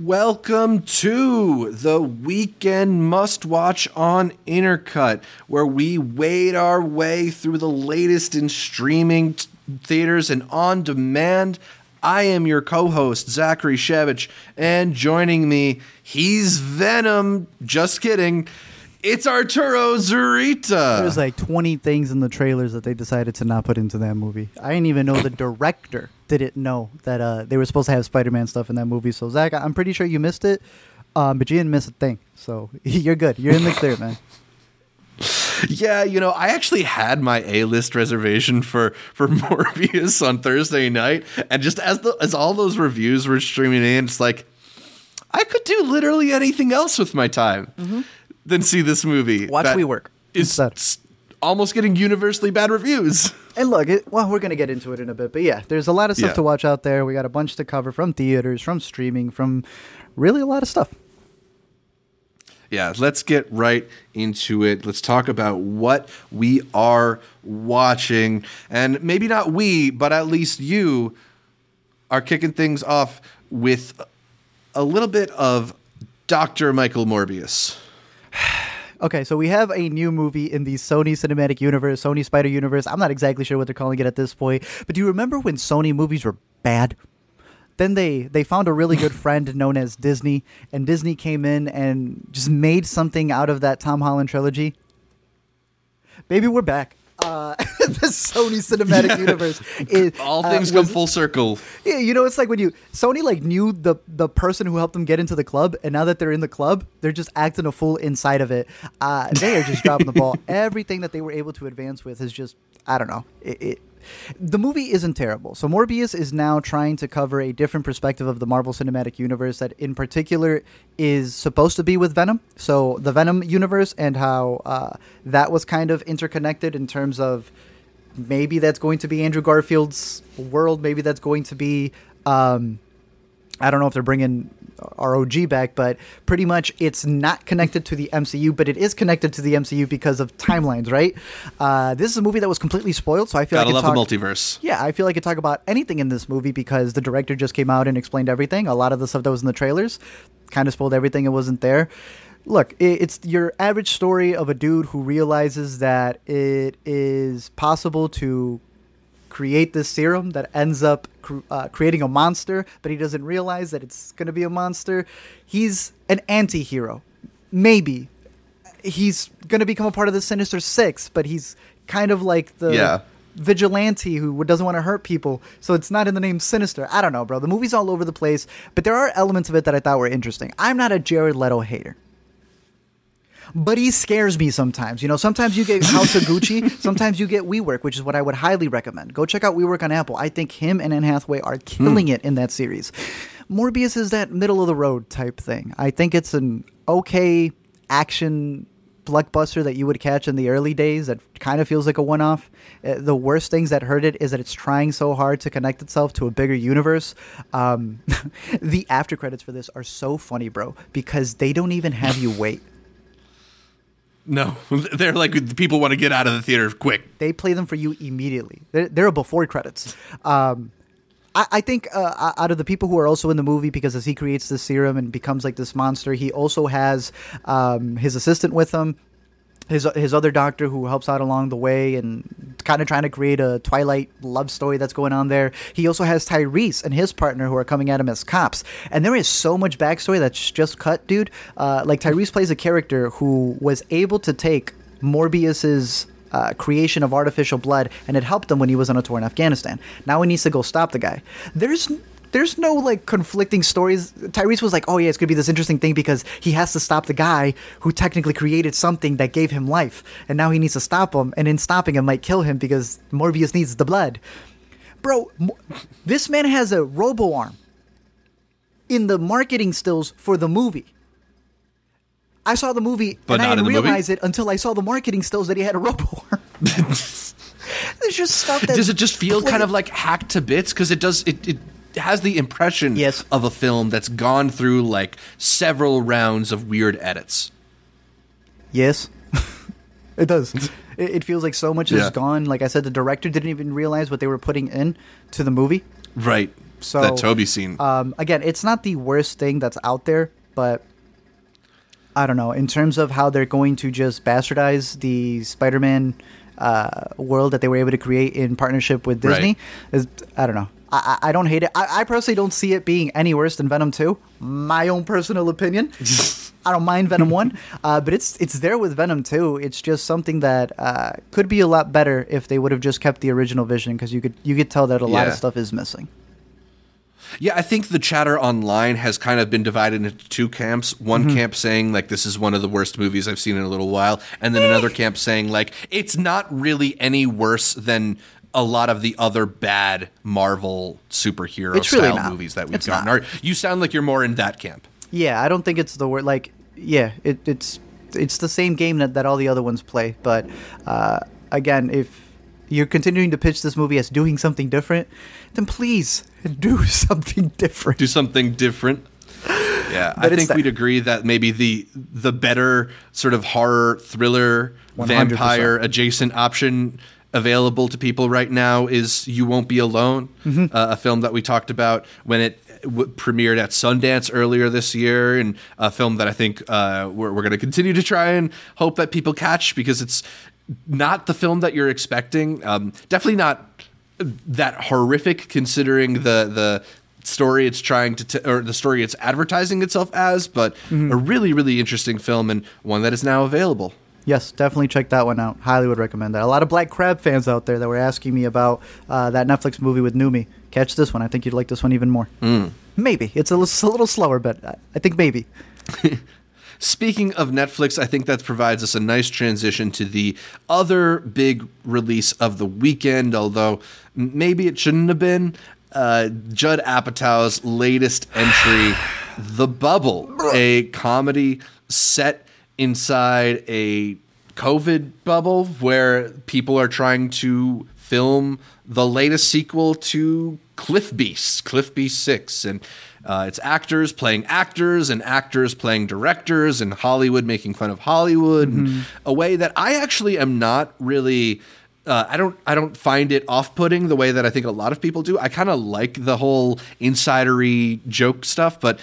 Welcome to the weekend must watch on Intercut, where we wade our way through the latest in streaming t- theaters and on demand. I am your co host, Zachary Shevich, and joining me, he's Venom. Just kidding. It's Arturo Zurita. There's like 20 things in the trailers that they decided to not put into that movie. I didn't even know the director didn't know that uh, they were supposed to have Spider-Man stuff in that movie. So Zach, I'm pretty sure you missed it, um, but you didn't miss a thing. So you're good. You're in the clear, man. Yeah, you know, I actually had my A list reservation for for Morbius on Thursday night, and just as the as all those reviews were streaming in, it's like I could do literally anything else with my time Mm-hmm. than see this movie. Watch We Work is instead. almost getting universally bad reviews. And look, it, well, we're gonna get into it in a bit, but yeah, there's a lot of stuff Yeah. to watch out there. We got a bunch to cover from theaters, from streaming, from really a lot of stuff. Yeah, let's get right into it. Let's talk about what we are watching. And maybe not we, but at least you are kicking things off with a little bit of Dr. Michael Morbius. Okay, so we have a new movie in the Sony Cinematic Universe, Sony Spider Universe. I'm not exactly sure what they're calling it at this point, but do you remember when Sony movies were bad? Then they they found a really good friend known as Disney, and Disney came in and just made something out of that Tom Holland trilogy. Baby, we're back. Uh, the Sony Cinematic Universe is All uh, things come full circle. yeah, you know, it's like when you Sony like knew the the person who helped them get into the club, and now that they're in the club, they're just acting a fool inside of it. Uh, they are just dropping the ball. Everything that they were able to advance with is just I don't know. It, it the movie isn't terrible. So Morbius is now trying to cover a different perspective of the Marvel Cinematic Universe that, in particular, is supposed to be with Venom. So the Venom universe and how uh, that was kind of interconnected in terms of maybe that's going to be Andrew Garfield's world. Maybe that's going to be. Um, I don't know if they're bringing ROG back, but pretty much it's not connected to the MCU, but it is connected to the MCU because of timelines, right? Uh, this is a movie that was completely spoiled, so I feel Gotta like love I the multiverse. yeah, I feel like I could talk about anything in this movie because the director just came out and explained everything. A lot of the stuff that was in the trailers kind of spoiled everything. It wasn't there. Look, it's your average story of a dude who realizes that it is possible to create this serum that ends up cr- uh, creating a monster, but he doesn't realize that it's going to be a monster. He's an anti hero. Maybe. He's going to become a part of the Sinister Six, but he's kind of like the Yeah. vigilante who doesn't want to hurt people. So it's not in the name Sinister. I don't know, bro. The movie's all over the place, but there are elements of it that I thought were interesting. I'm not a Jared Leto hater. But he scares me sometimes. You know, sometimes you get House of Gucci, sometimes you get WeWork, which is what I would highly recommend. Go check out WeWork on Apple. I think him and Anne Hathaway are killing it in that series. Morbius is that middle of the road type thing. I think it's an okay action blockbuster that you would catch in the early days that kind of feels like a one off. Uh, the worst things that hurt it is that it's trying so hard to connect itself to a bigger universe. Um, the after credits for this are so funny, bro, because they don't even have you wait. No, they're like people want to get out of the theater quick. they play them for you immediately. They're, they're before credits. Um, I, I think uh, out of the people who are also in the movie, because as he creates this serum and becomes like this monster, he also has um, his assistant with him. His, his other doctor who helps out along the way and kind of trying to create a Twilight love story that's going on there. He also has Tyrese and his partner who are coming at him as cops. And there is so much backstory that's just cut, dude. Uh, like Tyrese plays a character who was able to take Morbius's uh, creation of artificial blood, and it helped him when he was on a tour in Afghanistan. Now he needs to go stop the guy. There's there's no like conflicting stories. Tyrese was like, "Oh yeah, it's gonna be this interesting thing because he has to stop the guy who technically created something that gave him life, and now he needs to stop him, and in stopping him might kill him because Morbius needs the blood." Bro, Mo- this man has a robo arm in the marketing stills for the movie. I saw the movie But and I didn't the movie? realize it until I saw the marketing stills that he had a robo arm. There's just stuff that Does it just feel play- kind of like hacked to bits? Because it does. It, it has the impression Yes. of a film that's gone through like several rounds of weird edits. Yes, it does. It, it feels like so much Yeah. is gone. Like I said, the director didn't even realize what they were putting in to the movie. Right. So that Toby scene. um, again, it's not the worst thing that's out there, but I don't know. In terms of how they're going to just bastardize the Spider-Man uh, world that they were able to create in partnership with Right. Disney, is I don't know. I, I don't hate it. I, I personally don't see it being any worse than Venom Two. My own personal opinion. I don't mind Venom One, uh, but it's it's there with Venom Two. It's just something that uh, could be a lot better if they would have just kept the original vision because you could you could tell that a lot Yeah. of stuff is missing. Yeah, I think the chatter online has kind of been divided into two camps. One Mm-hmm. camp saying like this is one of the worst movies I've seen in a little while, and then another camp saying like it's not really any worse than a lot of the other bad Marvel superhero It's style not. movies that we've It's gotten. Are, you sound like you're more in that camp. Yeah, I don't think it's the word. Like, yeah, it, it's it's the same game that, that all the other ones play. But uh, again, if you're continuing to pitch this movie as doing something different, then please do something different. do something different. Yeah, I think that- we'd agree that maybe the the better sort of horror thriller 100%. vampire adjacent option available to people right now is You Won't Be Alone, Mm-hmm. uh, a film that we talked about when it w- premiered at Sundance earlier this year, and a film that I think uh, we're, we're going to continue to try and hope that people catch because it's not the film that you're expecting. Um, definitely not that horrific considering the the story it's trying to t- or the story it's advertising itself as but Mm-hmm. a really really interesting film and one that is now available Yes, definitely check that one out. Highly would recommend that. A lot of Black Crab fans out there that were asking me about uh, that Netflix movie with Noomi. Catch this one. I think you'd like this one even more. Maybe it's a little, a little slower, but I- I think maybe. Speaking of Netflix, I think that provides us a nice transition to the other big release of the weekend, although maybe it shouldn't have been. Uh, Judd Apatow's latest entry, The Bubble, a comedy set inside a COVID bubble where people are trying to film the latest sequel to Cliff Beast, Cliff Beast 6. And uh, it's actors playing actors and actors playing directors and Hollywood making fun of Hollywood in a way that I actually am not really. Uh, I don't. I don't find it off-putting the way that I think a lot of people do. I kind of like the whole insidery joke stuff, but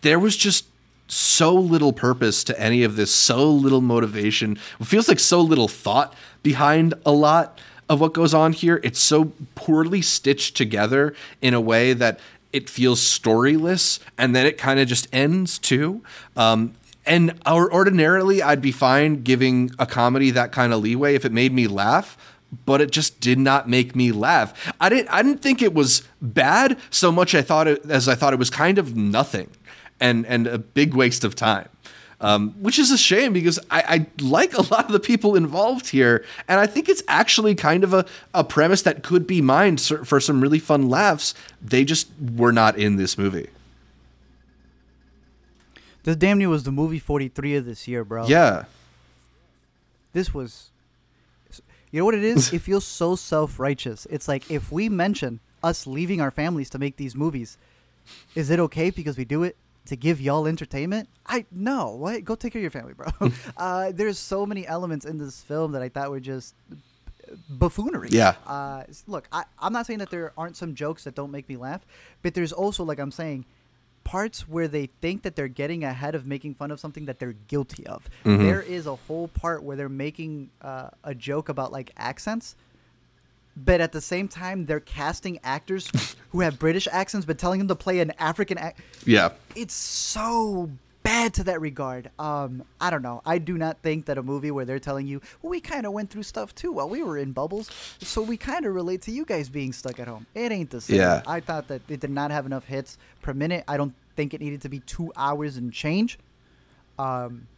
there was just so little purpose to any of this, so little motivation. It feels like so little thought behind a lot of what goes on here. It's so poorly stitched together in a way that it feels storyless, and then it kind of just ends too. Um, and or ordinarily, I'd be fine giving a comedy that kind of leeway if it made me laugh but it just did not make me laugh. I didn't I didn't think it was bad so much I thought it as I thought it was kind of nothing and and a big waste of time. Um, which is a shame because I, I like a lot of the people involved here, and I think it's actually kind of a, a premise that could be mined for for some really fun laughs. They just were not in this movie. This damn near was the movie 43 of this year, bro. Yeah, This was. You know what it is? it feels so self righteous. It's like if we mention us leaving our families to make these movies, is it okay because we do it to give y'all entertainment? I no. What? Go take care of your family, bro. uh, there's so many elements in this film that I thought were just buffoonery. Yeah. Uh, look, I, I'm not saying that there aren't some jokes that don't make me laugh, but there's also, like I'm saying, parts where they think that they're getting ahead of making fun of something that they're guilty of. Mm-hmm. There is a whole part where they're making uh, a joke about like accents. But at the same time, they're casting actors who have British accents, but telling them to play an African. Ac- yeah. it's so bad to that regard. Um, I don't know. I do not think that a movie where they're telling you, well, we kind of went through stuff too while we were in bubbles, so we kind of relate to you guys being stuck at home. It ain't the same. Yeah. I thought that it did not have enough hits per minute. I don't think it needed to be two hours and change. Um,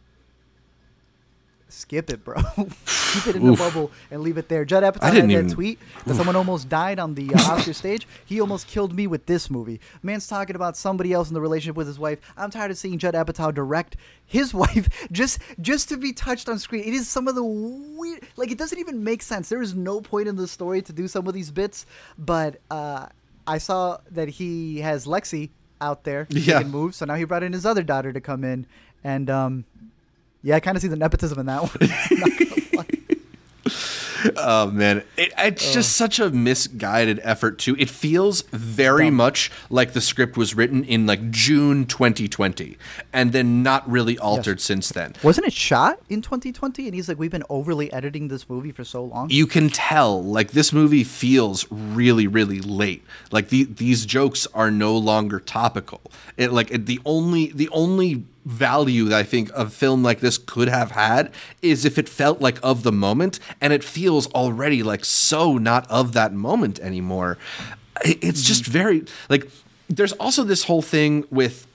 skip it, bro. Keep it in the bubble and leave it there. Judd Apatow I had didn't that even- tweet that someone almost died on the uh, Oscar stage. He almost killed me with this movie. Man's talking about somebody else in the relationship with his wife. I'm tired of seeing Judd Apatow direct his wife just just to be touched on screen. It is some of the weird, like it doesn't even make sense. There is no point in the story to do some of these bits, but uh, I saw that he has Lexi out there Yeah. making moves, so now he brought in his other daughter to come in, and um, yeah, I kind of see the nepotism in that one. Not gonna lie. oh man, it, it's just such a misguided effort too. It feels very Dumb. much like the script was written in like June 2020, and then not really altered since then. Wasn't it shot in 2020? And he's like, we've been overly editing this movie for so long. You can tell like this movie feels really, really late. Like the, these jokes are no longer topical. It like it, the only the only value that I think a film like this could have had is if it felt like of the moment, and it feels already like so not of that moment anymore. It's just mm-hmm. very like. There's also this whole thing with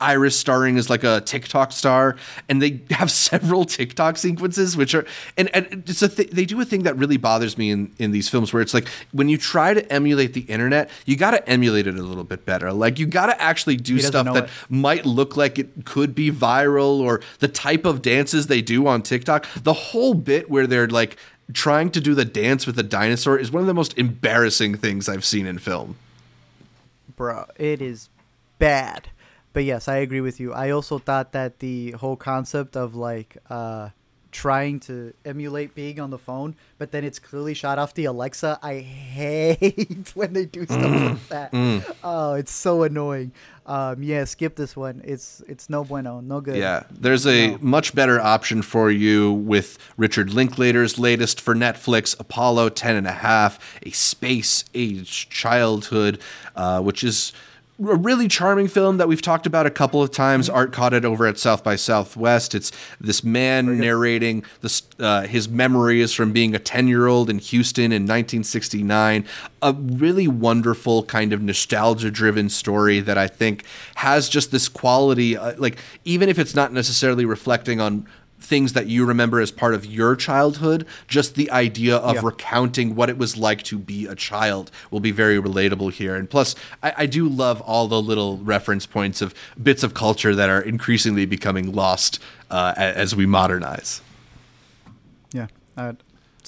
Iris starring as like a TikTok star, and they have several TikTok sequences, which are and, and it's a th- they do a thing that really bothers me in in these films where it's like when you try to emulate the internet, you got to emulate it a little bit better. Like you got to actually do stuff that it. might look like it could be viral or the type of dances they do on TikTok. The whole bit where they're like trying to do the dance with a dinosaur is one of the most embarrassing things I've seen in film. bro it is bad but yes i agree with you. I also thought that the whole concept of like uh trying to emulate being on the phone but then it's clearly shot off the alexa. I hate when they do stuff like that. Oh it's so annoying. Um yeah skip this one. It's it's no bueno no good. Yeah, there's a No. much better option for you with Richard Linklater's latest for Netflix, Apollo 10 and a half, a space age childhood, uh, which is a really charming film that we've talked about a couple of times. Art caught it over at South by Southwest. It's this man narrating this, uh, his memories from being a 10 year old in Houston in 1969. A really wonderful kind of nostalgia driven story that I think has just this quality. Uh, like, even if it's not necessarily reflecting on things that you remember as part of your childhood, just the idea of Yeah. recounting what it was like to be a child will be very relatable here. And plus, I, I do love all the little reference points of bits of culture that are increasingly becoming lost uh, as we modernize. Yeah, I'd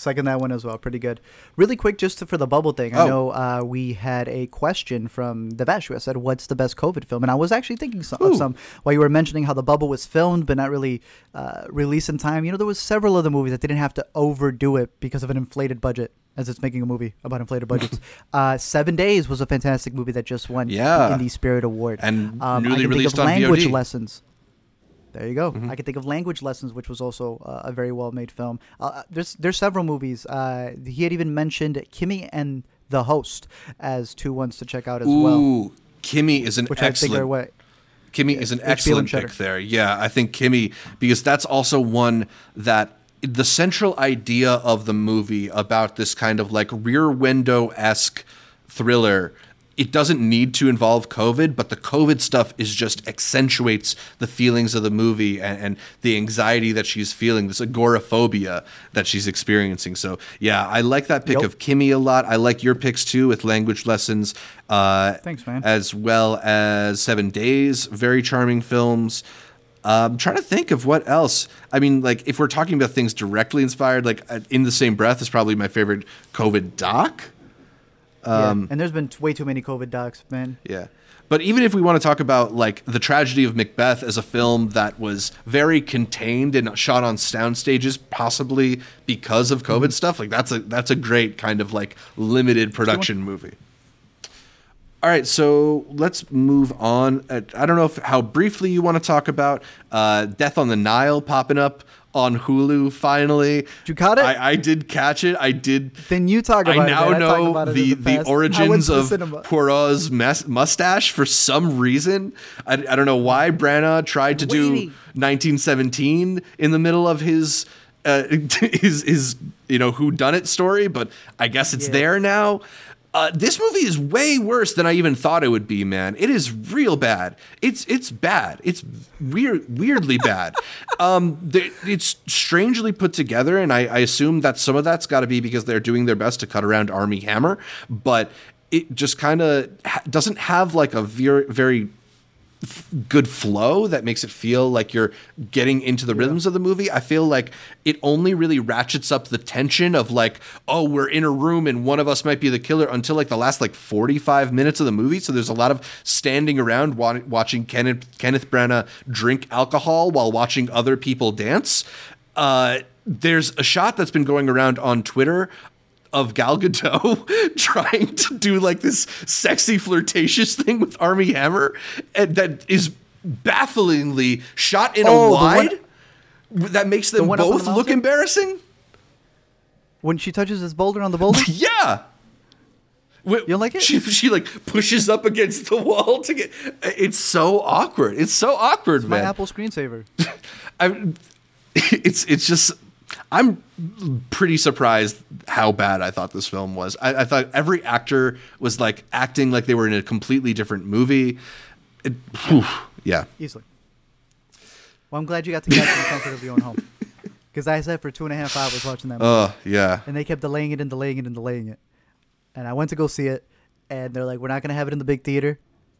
second that one as well. Pretty good. Really quick, just to, for the bubble thing. I Oh. know uh, we had a question from the Vash who said, "What's the best COVID film?" And I was actually thinking some, of some while you were mentioning how the bubble was filmed but not really uh, released in time. You know, there was several other movies that didn't have to overdo it because of an inflated budget. As it's making a movie about inflated budgets, uh, Seven Days was a fantastic movie that just won Yeah. the Indie Spirit Award, And um, newly I can released think of on language VOD. lessons. There you go. Mm-hmm. I can think of Language Lessons, which was also uh, a very well made film. Uh, there's there's several movies. Uh, he had even mentioned Kimi and the Host as two ones to check out as well, Ooh, Kimi is an which I excellent what Kimi is an and excellent pick there. Yeah, I think Kimi because that's also one that the central idea of the movie about this kind of like rear window esque thriller. It doesn't need to involve COVID, but the COVID stuff is just accentuates the feelings of the movie and, and the anxiety that she's feeling, this agoraphobia that she's experiencing. So yeah, I like that pick Yep. of Kimi a lot. I like your picks too with language lessons. Uh, Thanks, man. as well as Seven Days, very charming films. I'm trying to think of what else. I mean, like if we're talking about things directly inspired, like uh, in the same breath is probably my favorite COVID doc. Um, yeah. And there's been way too many COVID docs, man. Yeah. But even if we want to talk about like the tragedy of Macbeth as a film that was very contained and shot on sound stages, possibly because of COVID stuff, like that's a that's a great kind of like limited production movie. All right, so let's move on. I don't know if how briefly you want to talk about uh, Death on the Nile popping up on Hulu finally. Did you caught it? I, I did catch it. I did. Then you talk about I it, now man. I talked know about it the, the the, past. I went origins of cinema. Poirot's mas- mustache for some reason. I, I don't know why Branagh tried to do 1917 in the middle of his uh, his his you know who done it story, but I guess it's Yeah. there now. Uh, this movie is way worse than I even thought it would be, man. It is real bad. It's it's bad. It's weird, weirdly bad. Um, they, it's strangely put together, and I, I assume that some of that's got to be because they're doing their best to cut around Armie Hammer, but it just kind of ha- doesn't have like a very very f- good flow that makes it feel like you're getting into the rhythms of the movie. I feel like it only really ratchets up the tension of like, oh, we're in a room and one of us might be the killer until like the last like 45 minutes of the movie. So there's a lot of standing around wa- watching Kenneth Kenneth Branagh drink alcohol while watching other people dance. Uh, there's a shot that's been going around on Twitter of Gal Gadot trying to do like this sexy flirtatious thing with Armie Hammer, and that is bafflingly shot in Oh, a the one- wide. that makes them one up on the both look embarrassing. When she touches his boulder on the boulder, Yeah. you don't like it? She, she like pushes up against the wall to get. It's so awkward. It's so awkward, my man. Apple screensaver. I, it's it's just I'm pretty surprised how bad I thought this film was. I, I thought every actor was like acting like they were in a completely different movie. It, whew, yeah, Easily. Well, I'm glad you got to catch in the comfort of your own home. Because I sat for two and a half hours watching that movie. oh yeah, and they kept delaying it and delaying it and delaying it. And I went to go see it, and they're like, "We're not gonna have it in the big theater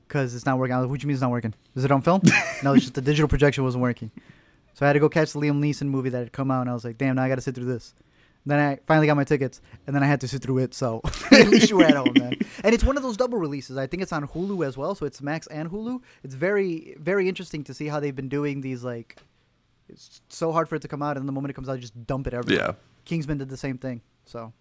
because it's not working." I was like, "What do you mean it's not working? Is it on film?" no, it's just the digital projection wasn't working. So I had to go catch the Liam Neeson movie that had come out, and I was like, "Damn, now I got to sit through this." Then I finally got my tickets, and then I had to sit through it. So at least you were at home, man. And it's one of those double releases. I think it's on Hulu as well, so it's Max and Hulu. It's very, very interesting to see how they've been doing these. Like, it's so hard for it to come out, and the moment it comes out, just dump it everywhere. Yeah. Kingsman did the same thing. So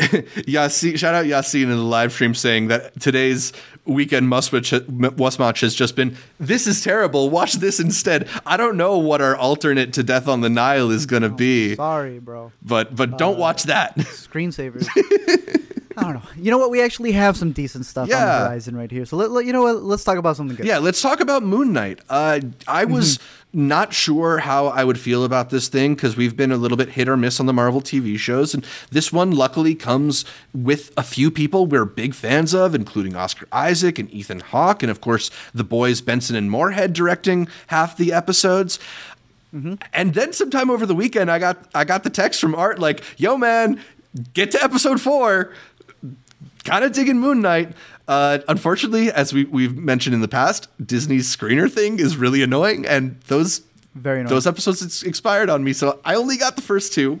Yassine, shout out Yassine in the live stream saying that today's weekend must watch, must watch has just been this is terrible. Watch this instead. I don't know what our alternate to Death on the Nile is gonna be, sorry, bro. but but don't uh, watch that. Screensavers. I don't know. You know what? We actually have some decent stuff on Yeah. the horizon right here. So let, let- you know what? Let's talk about something good. Yeah, let's talk about Moon Knight. Uh, I was Mm-hmm. not sure how I would feel about this thing because we've been a little bit hit or miss on the Marvel TV shows, and this one luckily comes with a few people we're big fans of, including Oscar Isaac and Ethan Hawke, and of course the boys Benson and Moorhead directing half the episodes. Mm-hmm. And then sometime over the weekend, I got I got the text from Art like, "Yo, man, get to episode four kind of digging Moon Knight. Uh, unfortunately, as we, we've mentioned in the past, Disney's screener thing is really annoying, and those Very annoying. those episodes ex- expired on me, so I only got the first two.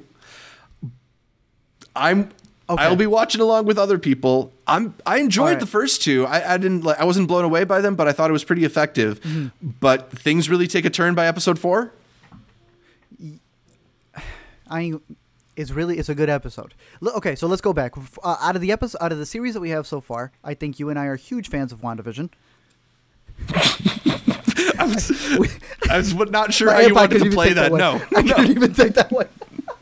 I'm Okay. I'll be watching along with other people. I'm I enjoyed right. the first two. I, I didn't like I wasn't blown away by them, but I thought it was pretty effective. Mm-hmm. But things really take a turn by episode four. I it's really it's a good episode. Look, okay, so let's go back. Uh, out of the episode, out of the series that we have so far, I think you and I are huge fans of WandaVision. I was, I was not sure how you wanted to play that. one. No, I couldn't even take that one.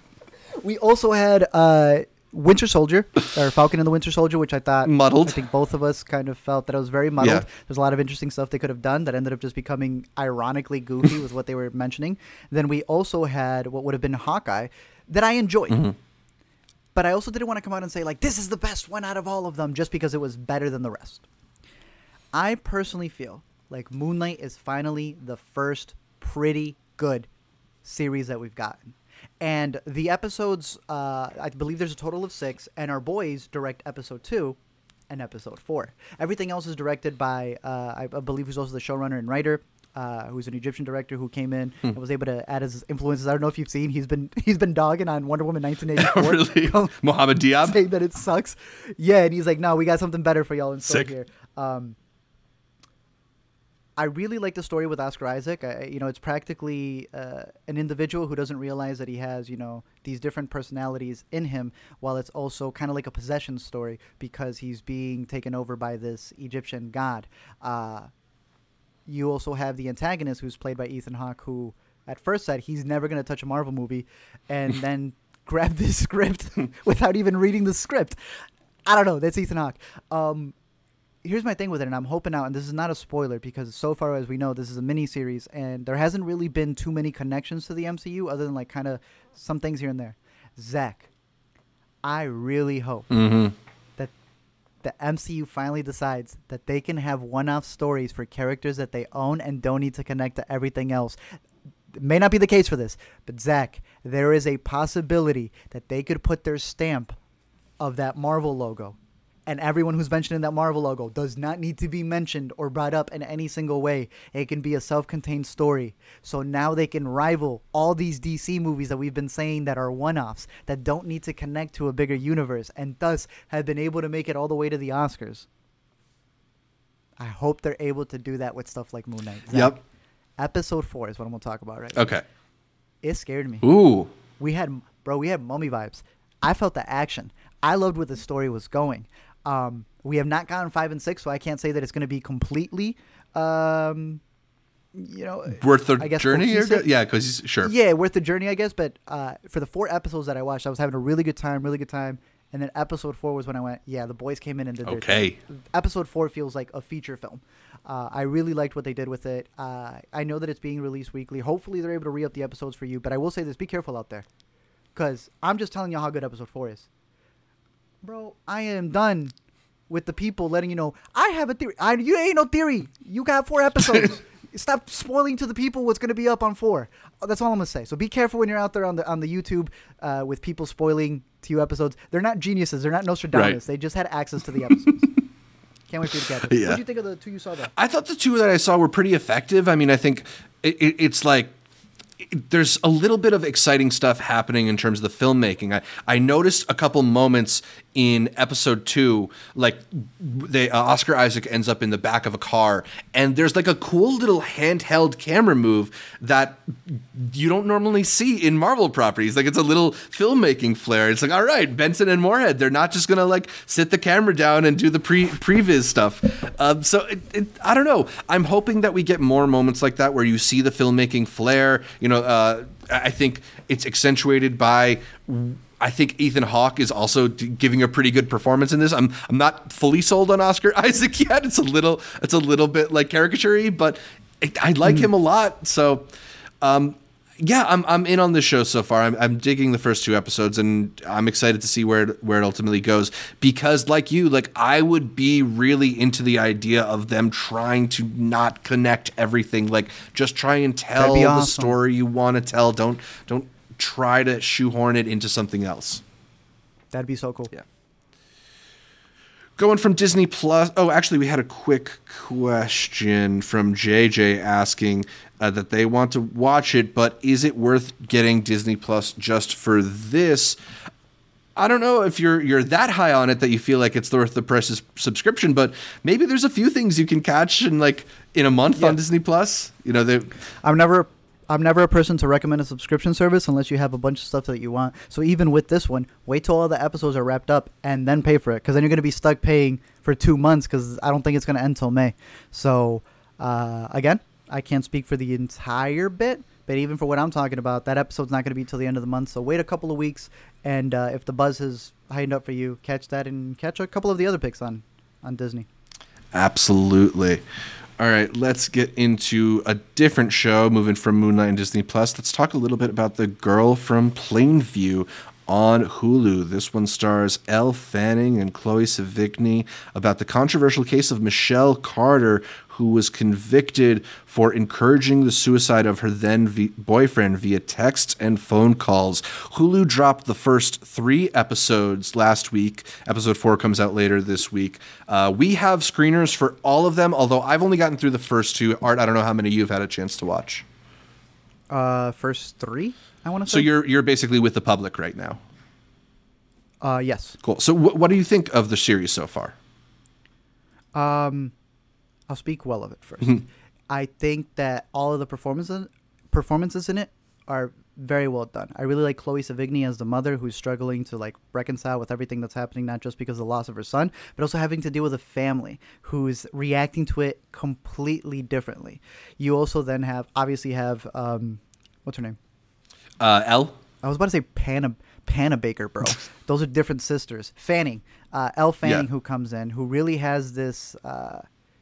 we also had uh, Winter Soldier or Falcon and the Winter Soldier, which I thought Muddled. I think both of us kind of felt that it was very muddled. Yeah. There's a lot of interesting stuff they could have done that ended up just becoming ironically goofy with what they were mentioning. Then we also had what would have been Hawkeye that I enjoyed. Mm-hmm. But I also didn't want to come out and say like this is the best one out of all of them just because it was better than the rest. I personally feel like Moon Knight is finally the first pretty good series that we've gotten. And the episodes, uh, I believe there's a total of six, and our boys direct episode two and episode four. Everything else is directed by, uh, I, I believe, who's also the showrunner and writer, uh, who's an Egyptian director who came in and was able to add his influences. I don't know if you've seen, he's been he's been dogging on Wonder Woman 1984. really, Mohammed Diab. saying that it sucks. Yeah, and he's like, no, we got something better for y'all in store Sick. here. Um, I really like the story with Oscar Isaac. I, you know, it's practically uh, an individual who doesn't realize that he has, you know, these different personalities in him, while it's also kind of like a possession story because he's being taken over by this Egyptian god. Uh, you also have the antagonist who's played by Ethan Hawke, who at first said he's never going to touch a Marvel movie, and then grabbed this script without even reading the script. I don't know. That's Ethan Hawke. Um, here's my thing with it, and I'm hoping out, and this is not a spoiler because so far as we know, this is a mini series, and there hasn't really been too many connections to the MCU other than like kind of some things here and there. Zach, I really hope that the MCU finally decides that they can have one-off stories for characters that they own and don't need to connect to everything else. It may not be the case for this, but Zach, there is a possibility that they could put their stamp of that Marvel logo. And everyone who's mentioned in that Marvel logo does not need to be mentioned or brought up in any single way. It can be a self contained story. So now they can rival all these DC movies that we've been saying that are one offs, that don't need to connect to a bigger universe, and thus have been able to make it all the way to the Oscars. I hope they're able to do that with stuff like Moon Knight. Zach, Yep. Episode 4 is what I'm going to talk about right now. Okay. It scared me. Ooh. We had, bro, we had mummy vibes. I felt the action. I loved where the story was going. Um, we have not gotten five and six, so I can't say that it's going to be completely, um, you know, Worth the journey? Or, yeah, because sure. Yeah, worth the journey, I guess. But uh, for the four episodes that I watched, I was having a really good time, really good time. And then episode four was when I went, yeah, the boys came in and did their Okay. thing. Episode four feels like a feature film. Uh, I really liked what they did with it. Uh, I know that it's being released weekly. Hopefully, they're able to re up the episodes for you. But I will say this: be careful out there, because I'm just telling you how good episode four is. Bro, I am done with the people letting you know I have a theory. I you ain't no theory. You got four episodes. Stop spoiling to the people what's going to be up on four. Uh, That's all I'm gonna say. So be careful when you're out there on the on the YouTube uh, with people spoiling to you episodes. They're not geniuses. They're not Nostradamus. Right. They just had access to the episodes. Can't wait for you to catch it. Yeah. What do you think of the two you saw though? I thought the two that I saw were pretty effective. I mean, I think it, it, it's like there's a little bit of exciting stuff happening in terms of the filmmaking. I, I noticed a couple moments in episode two, like they uh, Oscar Isaac ends up in the back of a car, and there's like a cool little handheld camera move that you don't normally see in Marvel properties. Like it's a little filmmaking flair. It's like, all right, Benson and Moorhead, they're not just gonna like sit the camera down and do the pre previs stuff. Um, so it, it, I don't know. I'm hoping that we get more moments like that where you see the filmmaking flair. You know, uh, I I think it's accentuated by. I think Ethan Hawke is also giving a pretty good performance in this. I'm I'm not fully sold on Oscar Isaac yet. It's a little it's a little bit like caricature but it, I like him a lot. So, um, yeah, I'm I'm in on this show so far. I'm I'm digging the first two episodes, and I'm excited to see where it, where it ultimately goes. Because, like you, like I would be really into the idea of them trying to not connect everything. Like just try and tell be the story you want to tell. Don't don't try to shoehorn it into something else. That'd be so cool. Yeah. Going from Disney Plus. Oh, actually, we had a quick question from JJ asking uh, that they want to watch it, but is it worth getting Disney Plus just for this? I don't know if you're you're that high on it that you feel like it's worth the price subscription, but maybe there's a few things you can catch in like in a month Yeah. on Disney Plus. You know, they I'm never I'm never a person to recommend a subscription service unless you have a bunch of stuff that you want. So even with this one, wait till all the episodes are wrapped up and then pay for it because then you're going to be stuck paying for two months because I don't think it's going to end till May. So uh, again, I can't speak for the entire bit, but even for what I'm talking about, that episode's not going to be till the end of the month. So wait a couple of weeks, and uh, if the buzz has heightened up for you, catch that and catch a couple of the other picks on on Disney. Absolutely. All right, let's get into a different show, moving from Moon Knight and Disney Plus. Let's talk a little bit about The Girl from Plainville on Hulu. This one stars Elle Fanning and Chloe Sevigny about the controversial case of Michelle Carter, who was convicted for encouraging the suicide of her then v- boyfriend via texts and phone calls. Hulu dropped the first three episodes last week. Episode four comes out later this week. Uh, we have screeners for all of them, although I've only gotten through the first two. Art, I don't know how many you've had a chance to watch. Uh, first three, I want to say. So you're you're basically with the public right now. uh, yes. Cool. So wh- what do you think of the series so far? Um, I'll speak well of it 1st Mm-hmm. I think that all of the performances performances in it are very well done. I really like Chloe Sevigny as the mother who's struggling to like reconcile with everything that's happening, not just because of the loss of her son, but also having to deal with a family who's reacting to it completely differently. You also then have obviously have um, what's her name? Uh, Elle. I was about to say Panna Panna Baker, bro. Those are different sisters. Fanning, uh, Elle Fanning, Yeah. who comes in, who really has this. Uh,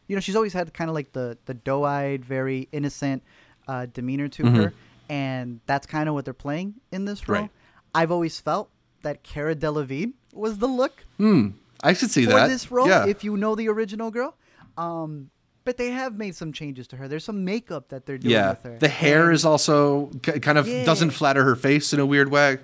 you know, she's always had kind of like the the doe-eyed, very innocent uh, demeanor to her, and that's kind of what they're playing in this role. Right. I've always felt that Cara Delevingne was the look Hmm. I should see for that. this role. Yeah. If you know the original girl. Um, but they have made some changes to her. There's some makeup that they're doing yeah. with her. The hair is also kind of Yeah. doesn't flatter her face in a weird way.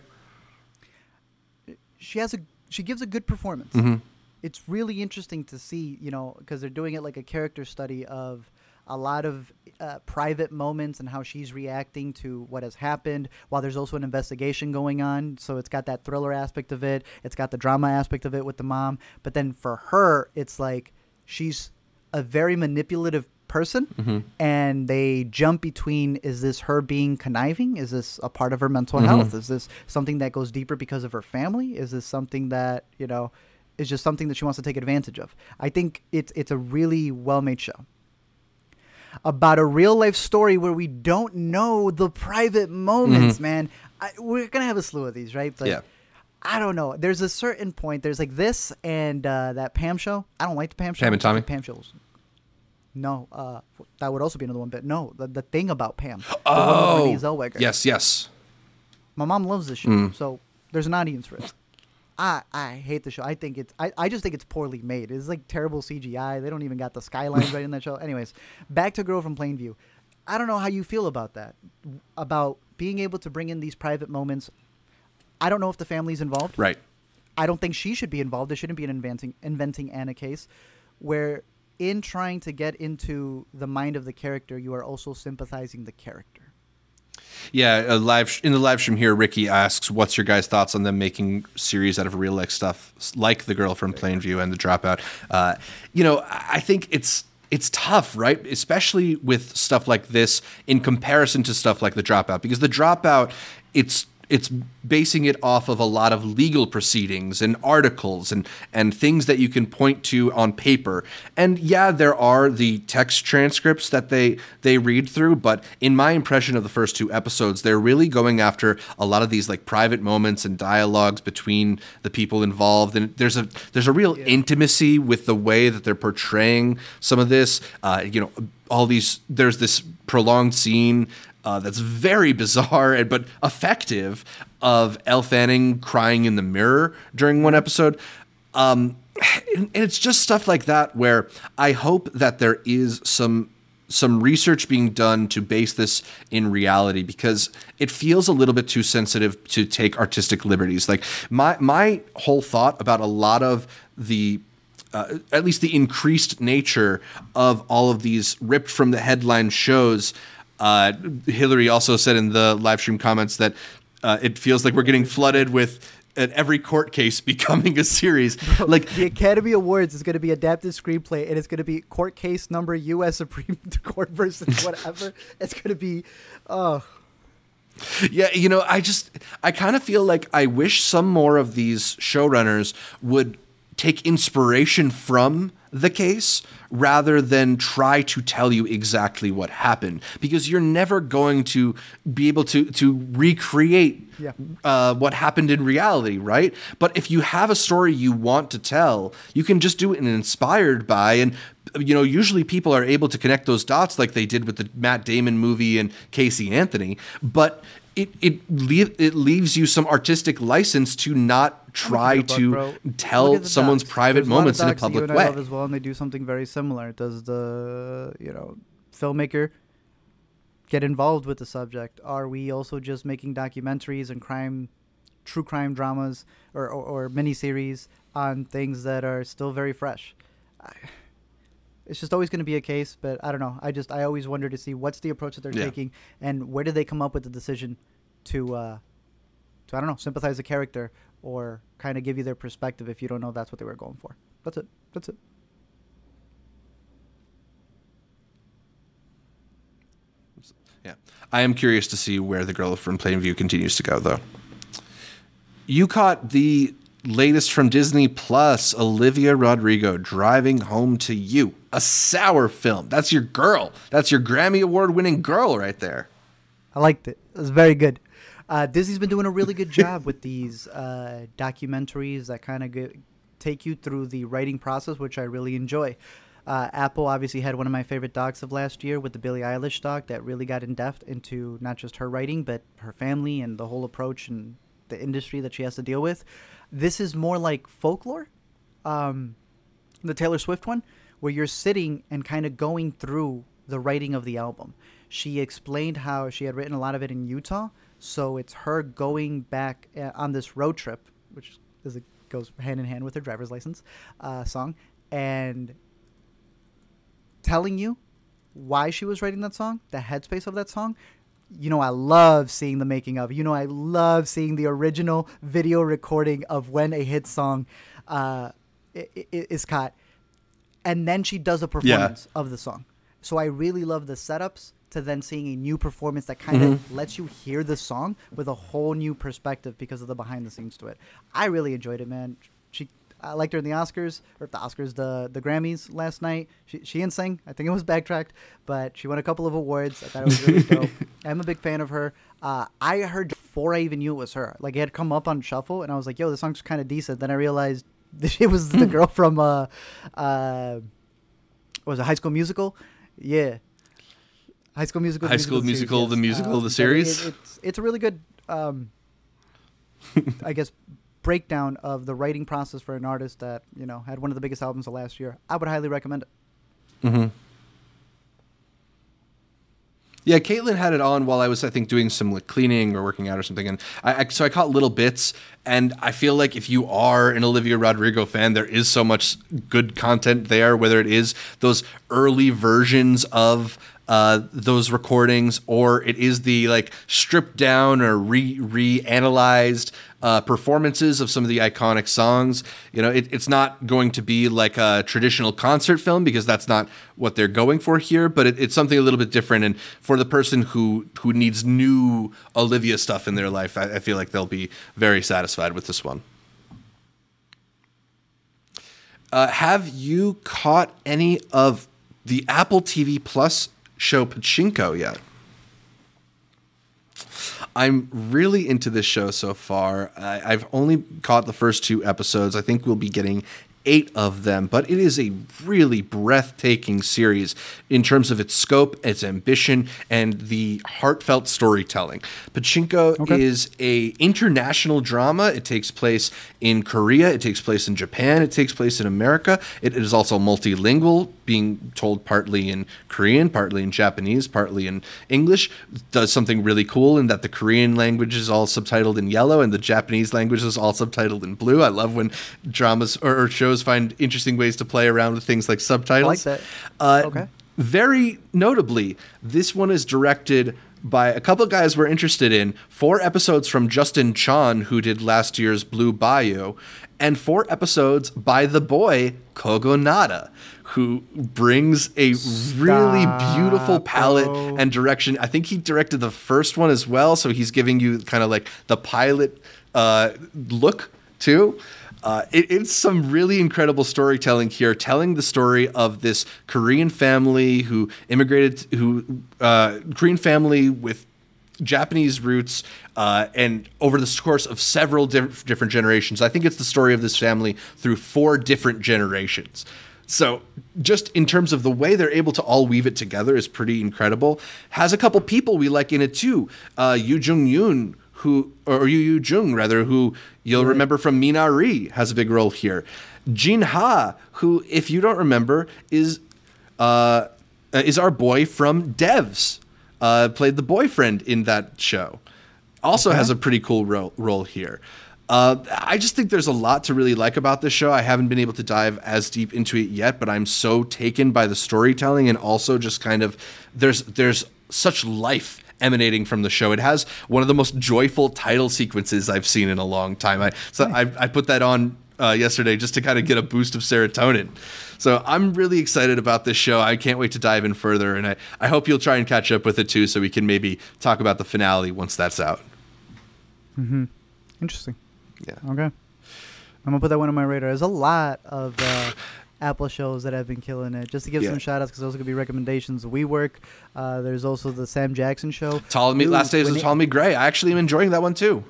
she has a she gives a good performance. Mm-hmm. It's really interesting to see, you know, because they're doing it like a character study of a lot of uh, private moments and how she's reacting to what has happened. While there's also an investigation going on, so it's got that thriller aspect of it. It's got the drama aspect of it with the mom. But then for her, it's like she's a very manipulative person, Mm-hmm. and they jump between: is this her being conniving? Is this a part of her mental Mm-hmm. health? Is this something that goes deeper because of her family? Is this something that you know is just something that she wants to take advantage of? I think it's it's a really well made show about a real life story where we don't know the private moments, man. I, we're gonna have a slew of these, right? But Mm-hmm. Yeah. I don't know. There's a certain point. There's like this and uh, that Pam show. I don't like the Pam show. Pam and Tommy? Pam shows. No, uh, that would also be another one. But no, the, the thing about Pam. the one with Oh, yes, yes. My mom loves this show, Mm. so there's an audience for it. I I hate the show. I think it's I, I just think it's poorly made. It's like terrible CGI. They don't even got the skylines right in that show. Anyways, back to Girl from Plainville. I don't know how you feel about that. About being able to bring in these private moments. I don't know if the family's involved. Right. I don't think she should be involved. There shouldn't be an inventing inventing Anna case where in trying to get into the mind of the character, you are also sympathizing the character. Yeah, a live in the live stream here, Ricky asks, "What's your guys' thoughts on them making series out of real life stuff like the girl from Plainville and the Dropout?" Uh, you know, I think it's it's tough, right? Especially with stuff like this in comparison to stuff like the Dropout, because the Dropout, it's it's basing it off of a lot of legal proceedings and articles and and things that you can point to on paper. And yeah, there are the text transcripts that they they read through, but in my impression of the first two episodes, they're really going after a lot of these like private moments and dialogues between the people involved. And there's a there's a real intimacy with the way that they're portraying some of this. Uh, you know all these there's this prolonged scene uh, that's very bizarre and but effective of Elle Fanning crying in the mirror during one episode. Um, and, it's just stuff like that where I hope that there is some some research being done to base this in reality because it feels a little bit too sensitive to take artistic liberties. Like my my whole thought about a lot of the uh, at least the increased nature of all of these ripped from the headline shows. Uh, Hillary also said in the live stream comments that uh, it feels like we're getting flooded with at every court case becoming a series. Like The Academy Awards is going to be adapted screenplay, and it's going to be court case number U.S. Supreme Court versus whatever. it's going to be, oh, Yeah, you know, I just I kind of feel like I wish some more of these showrunners would take inspiration from the case rather than try to tell you exactly what happened because you're never going to be able to to recreate Yeah. uh, what happened in reality, right? But if you have a story you want to tell, you can just do it and inspired by and you know usually people are able to connect those dots like they did with the Matt Damon movie and Casey Anthony, but it it leave, it leaves you some artistic license to not try Look, to bro. Tell someone's docs. private There's a moments in a that you public way. as well, and they do something very similar. Does the you know filmmaker get involved with the subject? Are we also just making documentaries and crime, true crime dramas or or, or miniseries on things that are still very fresh? I, it's just always going to be a case, but I don't know. I just I always wonder to see what's the approach that they're Yeah. taking and where did they come up with the decision to uh, to I don't know sympathize the character or kind of give you their perspective if you don't know that's what they were going for. That's it. That's it. Yeah. I am curious to see where the girl from Plainville continues to go, though. You caught the latest from Disney Plus, Olivia Rodrigo driving home to you. A sour film. That's your girl. That's your Grammy Award winning girl right there. I liked it. It was very good. Uh, Disney's been doing a really good job with these uh, documentaries that kind of take you through the writing process, which I really enjoy. Uh, Apple obviously had one of my favorite docs of last year with the Billie Eilish doc that really got in depth into not just her writing, but her family and the whole approach and the industry that she has to deal with. This is more like folklore, um, the Taylor Swift one, where you're sitting and kind of going through the writing of the album. She explained how she had written a lot of it in Utah, so it's her going back uh, on this road trip, which is a, goes hand in hand with her driver's license uh, song, and telling you why she was writing that song, the headspace of that song. You know, I love seeing the making of. You know, I love seeing the original video recording of when a hit song uh, is caught, and then she does a performance of the song. So I really love the setups to then seeing a new performance that kind of lets you hear the song with a whole new perspective because of the behind the scenes to it. I really enjoyed it, man. She I liked her in the Oscars or the Oscars, the the Grammys last night. She she didn't sing. I think it was backtracked, but she won a couple of awards. I thought it was really dope. I'm a big fan of her. Uh, I heard before I even knew it was her. Like it had come up on shuffle, and I was like, "Yo, this song's kind of decent." Then I realized it was the girl from uh, uh, what was it High School Musical? Yeah, High School Musical. High School Musical, the musical, the but it- series? it- it's it's a really good, um, I guess, breakdown of the writing process for an artist that you know had one of the biggest albums of last year. I would highly recommend it. Mm-hmm. Yeah, Caitlin had it on while I was, I think, doing some like cleaning or working out or something, and I, I so I caught little bits. And I feel like if you are an Olivia Rodrigo fan, there is so much good content there. Whether it is those early versions of uh, those recordings, or it is the like stripped down or re reanalyzed uh, performances of some of the iconic songs. You know, it, it's not going to be like a traditional concert film because that's not what they're going for here. But it, it's something a little bit different. And for the person who who needs new Olivia stuff in their life, I, I feel like they'll be very satisfied with this one. Uh, have you caught any of the Apple TV Plus show Pachinko yet? I'm really into this show so far. I, I've only caught the first two episodes. I think we'll be getting eight of them, but it is a really breathtaking series in terms of its scope, its ambition, and the heartfelt storytelling. Pachinko Okay. is a international drama. It takes place in Korea. It takes place in Japan. It takes place in America. It is also multilingual, being told partly in Korean, partly in Japanese, partly in English. It Does something really cool in that the Korean language is all subtitled in yellow and the Japanese language is all subtitled in blue. I love when dramas or, or shows find interesting ways to play around with things like subtitles. that. Uh, Okay. Very notably, this one is directed by a couple of guys we're interested in. Four episodes from Justin Chon, who did last year's Blue Bayou, and four episodes by the boy Kogonada, who brings a really beautiful palette bro. and direction. I think he directed the first one as well, so he's giving you kind of like the pilot uh, look too. Uh, it, it's some really incredible storytelling here, telling the story of this Korean family who immigrated, who uh, Korean family with Japanese roots, uh, and over the course of several diff- different generations. I think it's the story of this family through four different generations. So, just in terms of the way they're able to all weave it together is pretty incredible. Has a couple people we like in it too. Uh, Yu Jung Yoon, who or Yu Yu Jung rather, who you'll remember from Minari, has a big role here. Jin Ha, who, if you don't remember, is uh, is our boy from Devs. Uh, played the boyfriend in that show. Also has a pretty cool role, role here. Uh, I just think there's a lot to really like about this show. I haven't been able to dive as deep into it yet, but I'm so taken by the storytelling and also just kind of there's there's such life emanating from the show. It has one of the most joyful title sequences I've seen in a long time. I so I, I put that on uh, yesterday just to kind of get a boost of serotonin. So I'm really excited about this show. I can't wait to dive in further, and I, I hope you'll try and catch up with it too, so we can maybe talk about the finale once that's out. Hmm. Interesting. Yeah. Okay. I'm gonna put that one on my radar. There's a lot of uh, Apple shows that have been killing it. Just to give Yeah. some shout outs, because those could be recommendations. WeWork. Uh, there's also the Sam Jackson show. Ptolemy, Dude, Last Days of Ptolemy Gray. I actually am enjoying that one too.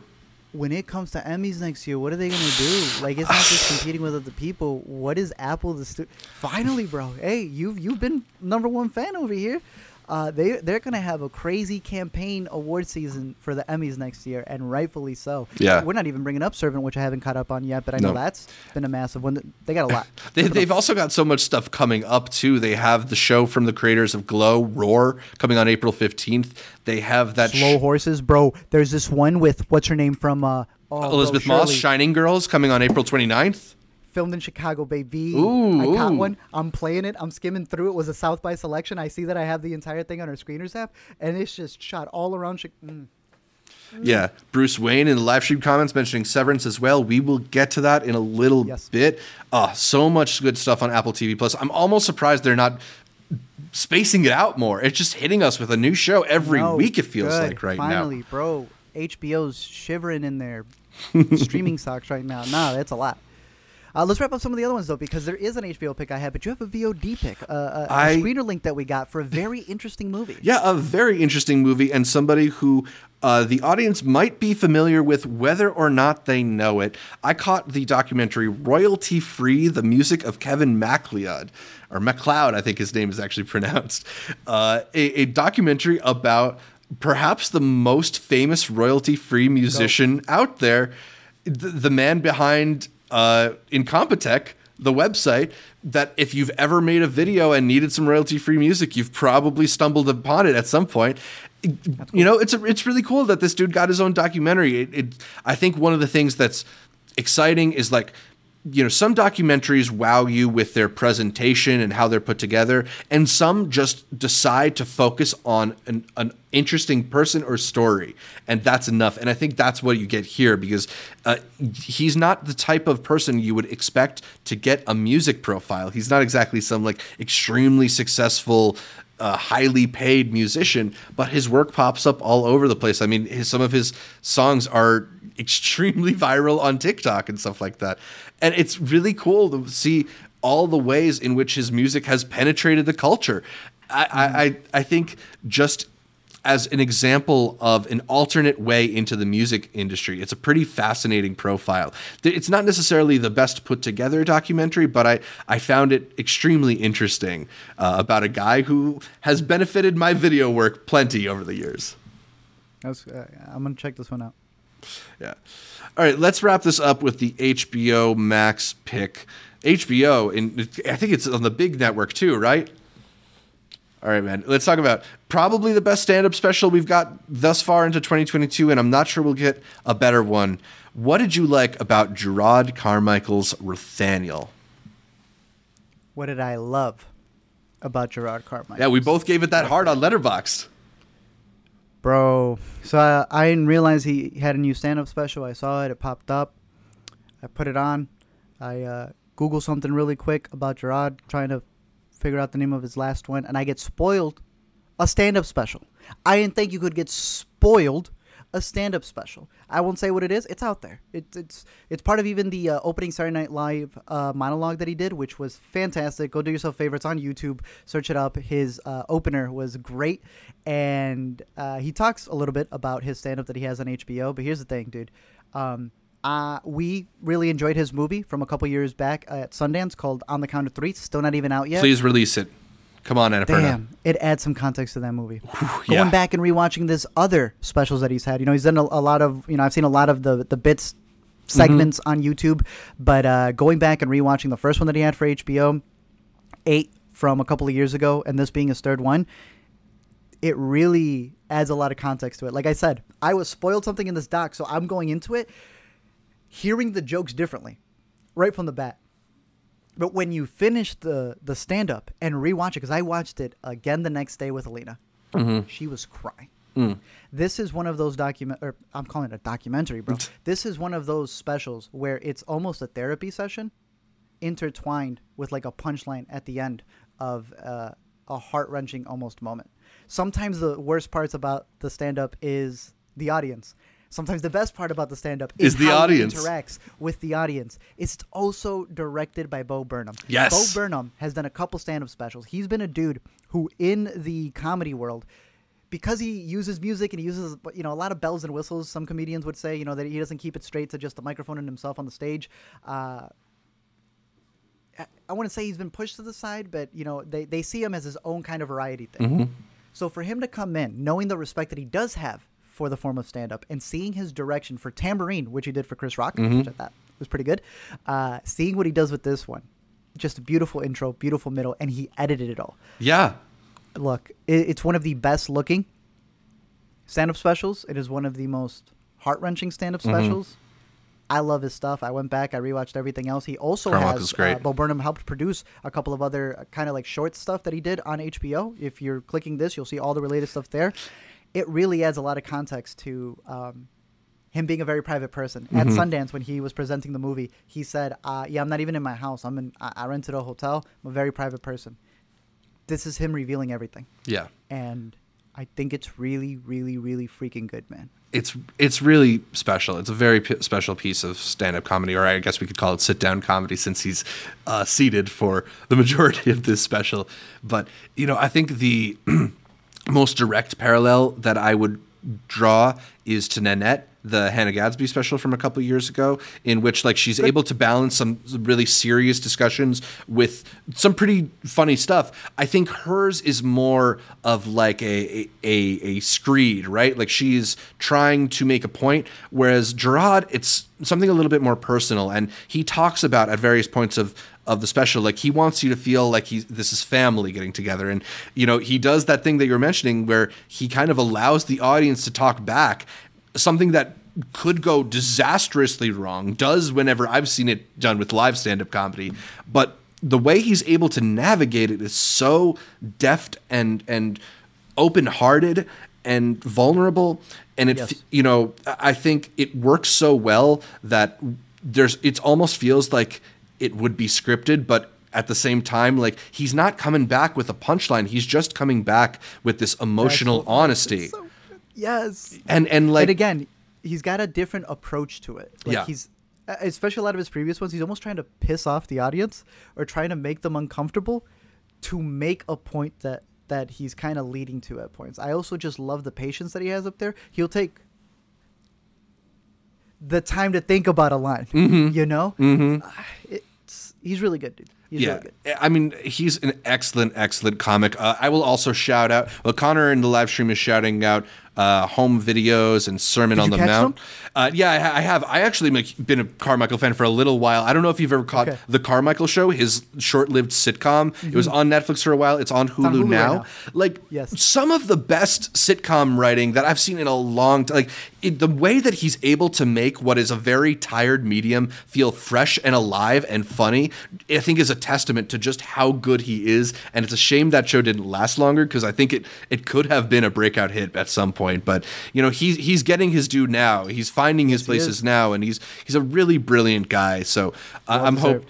when it comes to Emmys next year, what are they gonna do? Like, it's not just competing with other people. What is Apple the stu- Finally, bro. Hey, you've you've been number one fan over here. Uh, they they're gonna have a crazy campaign award season for the Emmys next year, and rightfully so. Yeah. we're not even bringing up Servant, which I haven't caught up on yet, but I know No. that's been a massive one. They got a lot. They, they've also got so much stuff coming up too. They have the show from the creators of Glow, Roar, coming on April fifteenth. They have that Slow sh- horses, bro. There's this one with what's her name from uh, oh, bro, Elisabeth Moss, Shining Girls, coming on April 29th. Filmed in Chicago, baby. Ooh, I caught ooh. one. I'm playing it. I'm skimming through. It was a South by selection. I see that I have the entire thing on our screeners app, and it's just shot all around. Chi- mm. Yeah, Bruce Wayne in the live stream comments mentioning Severance as well. We will get to that in a little Yes. bit. Uh, so much good stuff on Apple TV Plus. I'm almost surprised they're not spacing it out more. It's just hitting us with a new show every No, week. It feels good. like right Finally, now. bro. HBO's shivering in their streaming socks right now. Nah, that's a lot. Uh, let's wrap up some of the other ones though, because there is an HBO pick I had, but you have a VOD pick, uh, a, a I- screener link that we got for a very interesting movie. Yeah, a very interesting movie, and somebody who uh, the audience might be familiar with, whether or not they know it. I caught the documentary "Royalty Free: The Music of Kevin MacLeod," or MacLeod, I think his name is actually pronounced. Uh, a, a documentary about perhaps the most famous royalty-free musician out there, the, the man behind uh, Incompetech the website that if you've ever made a video and needed some royalty free music, you've probably stumbled upon it at some point. You know, it's a, it's really cool that this dude got his own documentary. It, it, I think one of the things that's exciting is like you know some documentaries wow you with their presentation and how they're put together and some just decide to focus on an, an interesting person or story and that's enough and i think that's what you get here because uh, he's not the type of person you would expect to get a music profile he's not exactly some like extremely successful uh, highly paid musician, but his work pops up all over the place. I mean, his, some of his songs are extremely viral on TikTok and stuff like that. And it's really cool to see all the ways in which his music has penetrated the culture. I, I, I I think just as an example of an alternate way into the music industry. It's a pretty fascinating profile. It's not necessarily the best put together documentary, but I, I found it extremely interesting uh, about a guy who has benefited my video work plenty over the years. Uh, I'm gonna check this one out. Yeah. All right, let's wrap this up with the HBO Max pick. HBO, and I think it's on the big network too, right? All right, man. Let's talk about probably the best stand-up special we've got thus far into 2022, and I'm not sure we'll get a better one. What did you like about Jerrod Carmichael's Rothaniel? What did I love about Jerrod Carmichael? Yeah, we both gave it that hard on Letterboxd. Bro, so I, I didn't realize he had a new stand-up special. I saw it; it popped up. I put it on. I uh, Google something really quick about Jerrod, trying to figure out the name of his last one, and I get spoiled. A stand-up special. I didn't think you could get spoiled a stand-up special. I won't say what it is. It's out there. It's it's it's part of even the uh, opening Saturday Night Live uh, monologue that he did, which was fantastic. Go do yourself a favor. It's on YouTube. Search it up. His uh, opener was great, and uh, he talks a little bit about his stand-up that he has on HBO. But here's the thing, dude. Um, uh, we really enjoyed his movie from a couple years back at Sundance called On the Count of Three. Still not even out yet. Please release it. Come on, Annapurna. Damn, it adds some context to that movie. yeah. Going back and rewatching this other specials that he's had, you know, he's done a, a lot of, you know, I've seen a lot of the the bits segments on YouTube, but uh, going back and rewatching the first one that he had for HBO, eight from a couple of years ago, and this being his third one, it really adds a lot of context to it. Like I said, I was spoiled something in this doc, so I'm going into it hearing the jokes differently, right from the bat. But when you finish the the stand up and rewatch it, because I watched it again the next day with Alina, she was crying. This is one of those document, or I'm calling it a documentary, bro. this is one of those specials where it's almost a therapy session, intertwined with like a punchline at the end of uh, a heart wrenching almost moment. Sometimes the worst parts about the stand up is the audience. Sometimes the best part about the stand up is, Is the how he audience. interacts with the audience. It's also directed by Bo Burnham. Yes. Bo Burnham has done a couple stand up specials. He's been a dude who, in the comedy world, because he uses music and he uses you know a lot of bells and whistles. Some comedians would say you know that he doesn't keep it straight to just the microphone and himself on the stage. Uh, I- I want to say he's been pushed to the side, but you know they, they see him as his own kind of variety thing. So for him to come in, knowing the respect that he does have for the form of stand up, and seeing his direction for Tambourine, which he did for Chris Rock, which I thought was pretty good, uh, seeing what he does with this one, just a beautiful intro, beautiful middle, and he edited it all Yeah. look, it, it's one of the best looking stand up specials. It is one of the most heart wrenching stand up Mm-hmm. specials. I love his stuff. I went back, I rewatched everything else. He also Carmichael's has great. Uh, Bo Burnham helped produce a couple of other kind of like short stuff that he did on HBO. If you're clicking this, you'll see all the related stuff there. It really adds a lot of context to um, him being a very private person. At Mm-hmm. Sundance, when he was presenting the movie, he said, uh, "Yeah, I'm not even in my house. I'm in. I, I rented a hotel. I'm a very private person." this is him revealing everything, Yeah. and I think it's really, really, really freaking good, man. It's it's really special. It's a very p- special piece of stand-up comedy, or I guess we could call it sit-down comedy, since he's uh, seated for the majority of this special. But you know, I think the most direct parallel that I would draw is to Nanette, the Hannah Gadsby special from a couple years ago, in which like she's able to balance some really serious discussions with some pretty funny stuff. I think hers is more of like a a, a screed, right? Like she's trying to make a point, whereas Jerrod, it's something a little bit more personal, and he talks about at various points of of the special. Like he wants you to feel like he's this is family getting together. And you know he does that thing that you're mentioning where he kind of allows the audience to talk back. Something that could go disastrously wrong does whenever i've seen it done with live stand-up comedy. But the way he's able to navigate it is so deft and and open-hearted and vulnerable. And it Yes. you know i I think it works so well that there's it almost feels like it would be scripted but at the same time like he's not coming back with a punchline he's just coming back with this emotional That's honesty so- yes. and and like and again, he's got a different approach to it. Like Yeah. he's especially a lot of his previous ones, he's almost trying to piss off the audience or trying to make them uncomfortable to make a point that that he's kind of leading to at points. I also just love the patience that he has up there. He'll take the time to think about a line. You know, mm-hmm. it's he's really good, dude. He's yeah, really. I mean, he's an excellent, excellent comic. Uh, I will also shout out. Well, Connor in the live stream is shouting out uh, home videos and Sermon Did on the Mount. Uh, yeah, I, I have. I actually been a Carmichael fan for a little while. I don't know if you've ever caught Okay. the Carmichael Show, his short-lived sitcom. It was on Netflix for a while. It's on Hulu, on Hulu right now. now. Like Yes. some of the best sitcom writing that I've seen in a long time. Like it, the way that he's able to make what is a very tired medium feel fresh and alive and funny, I think is a testament to just how good he is. And it's a shame that show didn't last longer because I think it it could have been a breakout hit at some point. But you know, he's he's getting his due now. He's finding his he places now, and he's he's a really brilliant guy. So I I'm hope.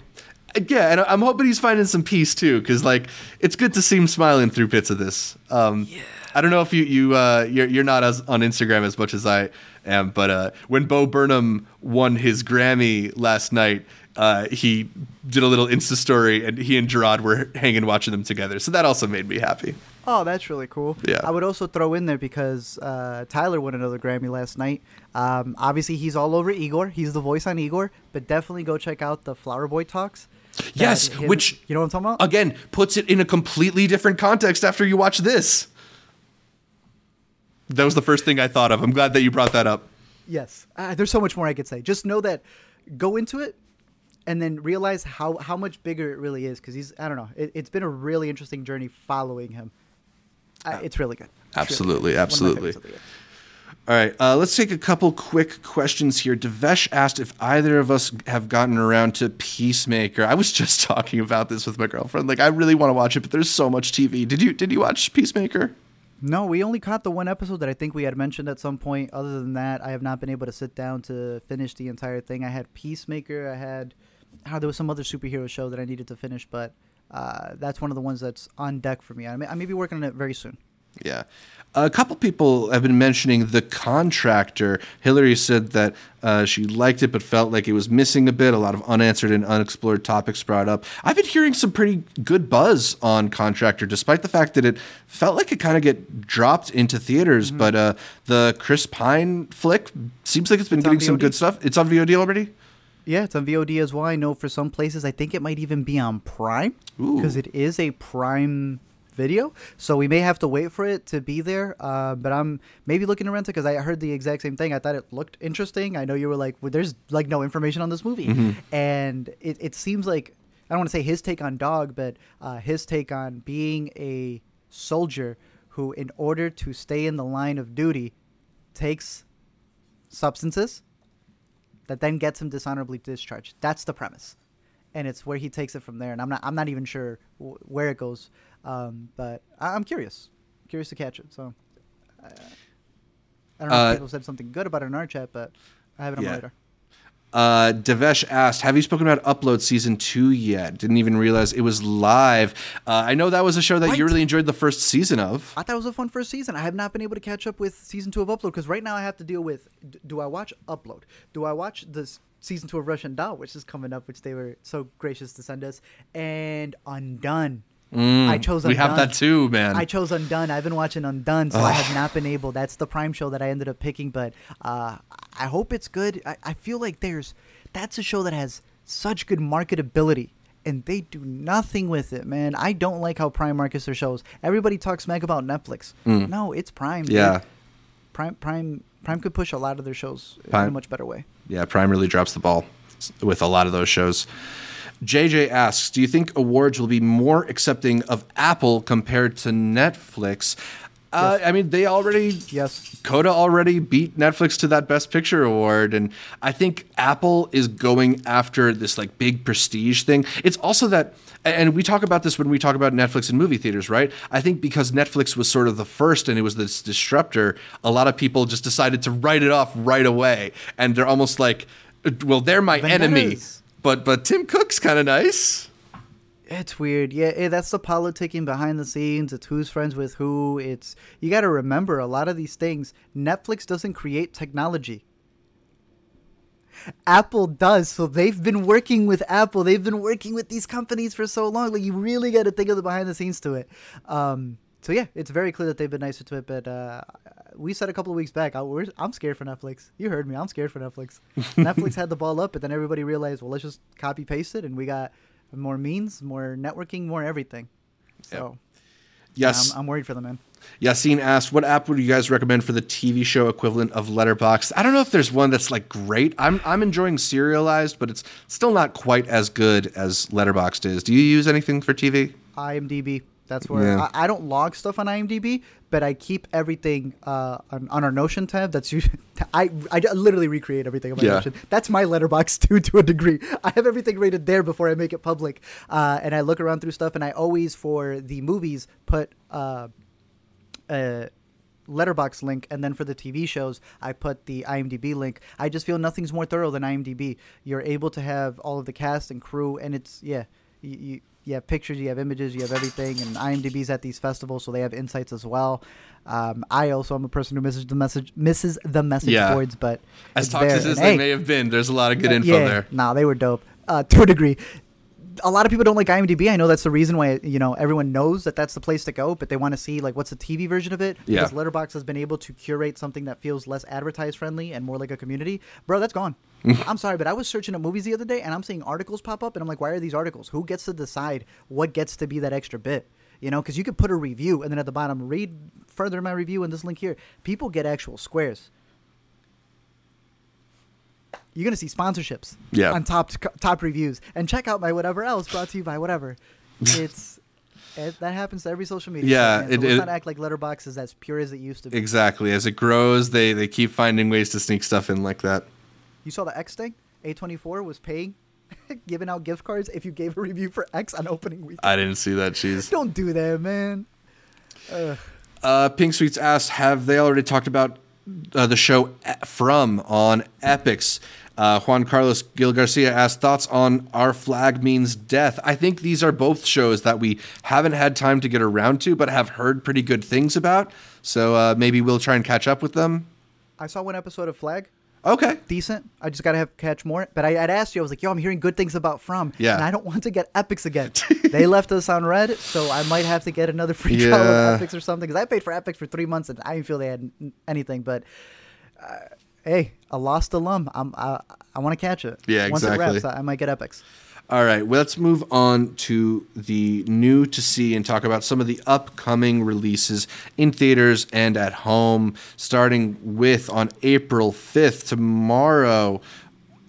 Yeah, and I'm hoping he's finding some peace too, because like it's good to see him smiling through bits of this. Um, I don't know if you you uh, you're you're not as on Instagram as much as I am, but uh, when Bo Burnham won his Grammy last night, uh, he did a little Insta story, and he and Jerrod were hanging watching them together. So that also made me happy. Oh, that's really cool. Yeah. I would also throw in there because uh, Tyler won another Grammy last night. Um, obviously, he's all over Igor. He's the voice on Igor, but definitely go check out the Flower Boy talks. Yes, him- which you know what I'm talking about? again puts it in a completely different context after you watch this. That was the first thing I thought of. I'm glad that you brought that up. Yes. Uh, there's so much more I could say. Just know that go into it and then realize how, how much bigger it really is because he's, I don't know, it, it's been a really interesting journey following him. It's really good. It's really Absolutely, good. Of my absolutely. favorites of the year. All right, uh, let's take a couple quick questions here. Devesh asked if either of us have gotten around to Peacemaker. I was just talking about this with my girlfriend. Like, I really want to watch it, but there's so much TV. Did you Did you watch Peacemaker? No, we only caught the one episode that I think we had mentioned at some point. Other than that, I have not been able to sit down to finish the entire thing. I had Peacemaker. I had, oh, there was some other superhero show that I needed to finish, but uh, that's one of the ones that's on deck for me. I may, I may be working on it very soon. Yeah. A couple people have been mentioning The Contractor. Hillary said that uh, she liked it but felt like it was missing a bit, a lot of unanswered and unexplored topics brought up. I've been hearing some pretty good buzz on Contractor, despite the fact that it felt like it kind of get dropped into theaters. Mm-hmm. But uh, the Chris Pine flick seems like it's been It's getting some good stuff. It's on VOD already? Yeah, it's on VOD as well. I know for some places, I think it might even be on Prime because it is a Prime video. So we may have to wait for it to be there. Uh, but I'm maybe looking to rent it because I heard the exact same thing. I thought it looked interesting. I know you were like, well, there's like no information on this movie, and it, it seems like I don't want to say his take on Dog, but uh, his take on being a soldier who, in order to stay in the line of duty, takes substances that then gets him dishonorably discharged. That's the premise, and it's where he takes it from there. And I'm not I'm not even sure w- where it goes, um, but I- I'm curious, curious to catch it. So uh, I don't know Uh, if people said something good about it in our chat, but I have it on yeah. my radar. Uh, Devesh asked, "Have you spoken about Upload season two yet? Didn't even realize it was live. Uh, I know that was a show that you really enjoyed the first season of. I thought it was a fun first season. I have not been able to catch up with season two of Upload because right now I have to deal with: d- do I watch Upload? Do I watch this season two of Russian Doll, which is coming up, which they were so gracious to send us, and Undone. I chose Mm, we have that too, man. I chose Undone. I've been watching Undone, so I have not been able. That's the Prime show that I ended up picking, but uh, I hope it's good. I, I feel like there's that's a show that has such good marketability. And they do nothing with it, man. I don't like how Prime markets their shows. Everybody talks meg about Netflix. No, it's Prime. dude. Mm. Yeah. Prime, Prime, Prime could push a lot of their shows in a much better way. yeah, Prime really drops the ball with a lot of those shows. JJ asks, "Do you think awards will be more accepting of Apple compared to Netflix?" Uh, I mean, they already Yes. Coda already beat Netflix to that Best Picture award, and I think Apple is going after this like big prestige thing. It's also that, and we talk about this when we talk about Netflix and movie theaters, right? I think because Netflix was sort of the first and it was this disruptor, a lot of people just decided to write it off right away, and they're almost like, well, they're my enemy, Vendettas. But but Tim Cook's kind of nice. It's weird. Yeah, eh, that's the politicking behind the scenes. It's who's friends with who. It's you got to remember a lot of these things. Netflix doesn't create technology. Apple does. So they've been working with Apple. They've been working with these companies for so long. Like you really got to think of the behind the scenes to it. Um, so yeah, it's very clear that they've been nicer to it. But uh, we said a couple of weeks back, I, we're, I'm scared for Netflix. You heard me. I'm scared for Netflix. Netflix had the ball up, but then everybody realized, well, let's just copy paste it, and we got more means, more networking, more everything. So yeah, Yes, I'm, I'm worried for them, man. Yassine asked, "What app would you guys recommend for the TV show equivalent of Letterboxd?" I don't know if there's one that's like great. I'm I'm enjoying Serializd, but it's still not quite as good as Letterboxd is. Do you use anything for TV? IMDb. That's where Yeah. I, I don't log stuff on IMDb, but I keep everything uh, on, on our Notion tab. That's usually I I literally recreate everything on my Yeah. Notion. That's my Letterboxd too, to a degree. I have everything rated there before I make it public, uh, and I look around through stuff. And I always for the movies put uh, a Letterboxd link, and then for the TV shows I put the IMDb link. I just feel nothing's more thorough than IMDb. You're able to have all of the cast and crew, and it's yeah. You, you, you have pictures, you have images, you have everything, and IMDb's at these festivals, so they have insights as well. Um, I also am a person who misses the message, misses the message Yeah. boards, but As toxic as they hey, may have been, there's a lot of good uh, info yeah, there. Nah, they were dope uh, to a degree. A lot of people don't like IMDb. I know that's the reason why you know everyone knows that that's the place to go, but they want to see like what's the TV version of it. Yeah. Because Letterboxd has been able to curate something that feels less advertised friendly and more like a community. Bro, that's gone. I'm sorry, but I was searching up movies the other day and I'm seeing articles pop up, and I'm like, why are these articles? Who gets to decide what gets to be that extra bit? You know, because you could put a review and then at the bottom, read further in my review in this link here. People get actual squares. You're gonna see sponsorships Yeah. on top top reviews, and check out my whatever else brought to you by whatever. It's it, that happens to every social media. Yeah, man. it- so let's it- not act like Letterboxd is as pure as it used to be. Exactly. As it grows, they they keep finding ways to sneak stuff in like that. You saw the X thing? A24 was paying, giving out gift cards if you gave a review for X on opening week. I didn't see that. Cheese. Don't do that, man. Ugh. Uh, Pink Sweets asked, have they already talked about uh, the show E- From on Epix? Uh, Juan Carlos Gil Garcia asked, thoughts on Our Flag Means Death? I think these are both shows that we haven't had time to get around to, but have heard pretty good things about. So uh, maybe we'll try and catch up with them. I saw one episode of Flag. Okay. Decent. I just gotta have catch more. But I, I'd asked you. I was like, "Yo, I'm hearing good things about From." Yeah. And I don't want to get Epix again. they left us on red, so I might have to get another free trial Yeah. of Epix or something. Because I paid for Epix for three months and I didn't feel they had anything. But uh, hey, a lost alum. I'm, I I want to catch it. Yeah, Once exactly. it wraps, I, I might get Epix. All right, well, let's move on to the new to see and talk about some of the upcoming releases in theaters and at home, starting with on April 5th, tomorrow.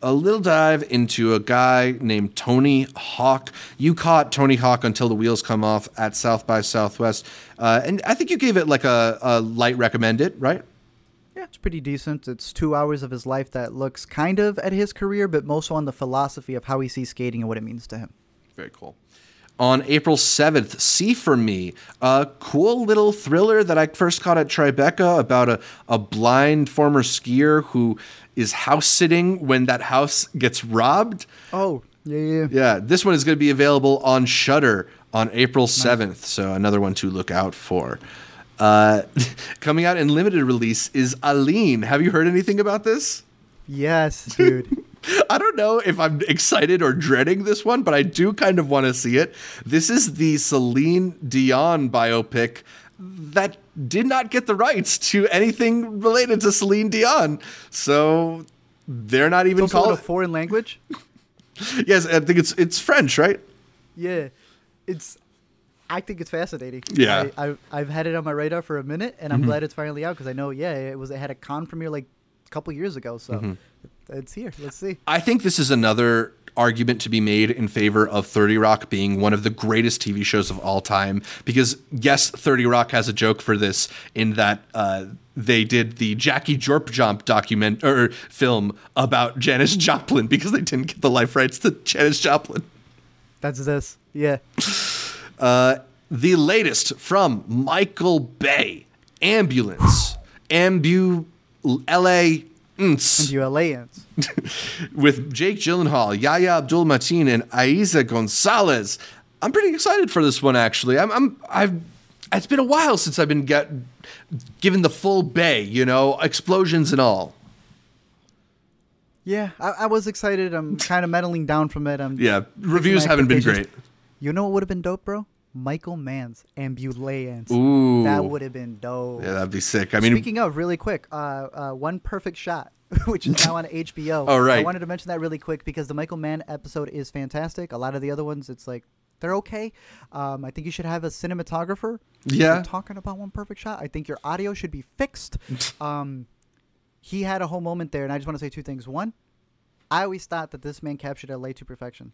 A little dive into a guy named Tony Hawk. You caught Tony Hawk until the wheels come off at South by Southwest, uh, and I think you gave it like a, a light recommended, right? Yeah, it's pretty decent. It's two hours of his life that looks kind of at his career, but most on the philosophy of how he sees skating and what it means to him. Very cool. On April 7th, See For Me, a cool little thriller that I first caught at Tribeca about a, a blind former skier who is house sitting when that house gets robbed. Oh, yeah, yeah. Yeah, this one is going to be available on Shudder on April 7th, so another one to look out for. Uh, coming out in limited release is Aline. Have you heard anything about this? Yes, dude. I don't know if I'm excited or dreading this one, but I do kind of want to see it. This is the Celine Dion biopic that did not get the rights to anything related to Celine Dion. So they're not even called. a foreign language. yes, I think it's it's French, right? Yeah, it's. I think it's fascinating. Yeah. Mm-hmm. I, I, I've had it on my radar for a minute, and I'm glad it's finally out because I know, yeah, it was. It had a con premiere like a couple years ago, so Mm-hmm. it's here. Let's see. I think this is another argument to be made in favor of 30 Rock being one of the greatest TV shows of all time. Because, yes, 30 Rock has a joke for this in that uh, they did the Jackie Jormp-Jomp document or film about Janis Joplin because they didn't get the life rights to Janis Joplin. That's this. Yeah. Uh, the latest from Michael Bay Ambulance. Ambu LA. Ambulance. with Jake Gyllenhaal, Yahya Abdul Mateen, and Eiza Gonzalez. I'm pretty excited for this one. Actually, I'm. I'm. I've. It's been a while since I've been get, given the full bay. You know, explosions and all. Yeah, I, I was excited. I'm kind of meddling down from it. I'm Yeah, reviews haven't been great. You know what would have been dope, bro? Michael Mann's Ambulance. Ooh, That would have been dope. Yeah, that'd be sick. I mean, Speaking of, really quick, uh, uh, One Perfect Shot, which is now on HBO. Oh, right. I wanted to mention that really quick because the Michael Mann episode is fantastic. A lot of the other ones, it's like they're okay. Um, I think you should have a cinematographer. Yeah. talking about One Perfect Shot. I think your audio should be fixed. um, he had a whole moment there, and I just want to say two things. One, I always thought that this man captured LA to perfection.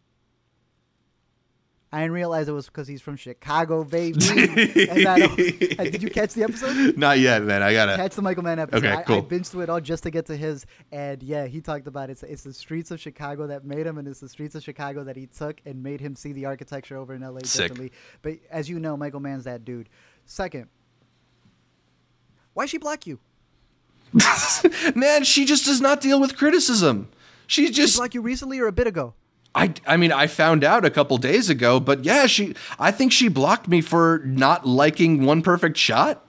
I didn't realize it was because he's from Chicago, baby. and I uh, did you catch the episode? not yet, man. I gotta. Catch the Michael Mann episode. Okay, I, cool. I binged through it all just to get to his, and yeah, he talked about it. It's, it's the streets of Chicago that made him, and it's the streets of Chicago that he took and made him see the architecture over in LA Sick. differently. But as you know, Michael Mann's that dude. Second, why she block you? man, she just does not deal with criticism. She She just. blocked you recently or a bit ago? I, I mean, I found out a couple days ago, but yeah, she. I think she blocked me for not liking One Perfect Shot.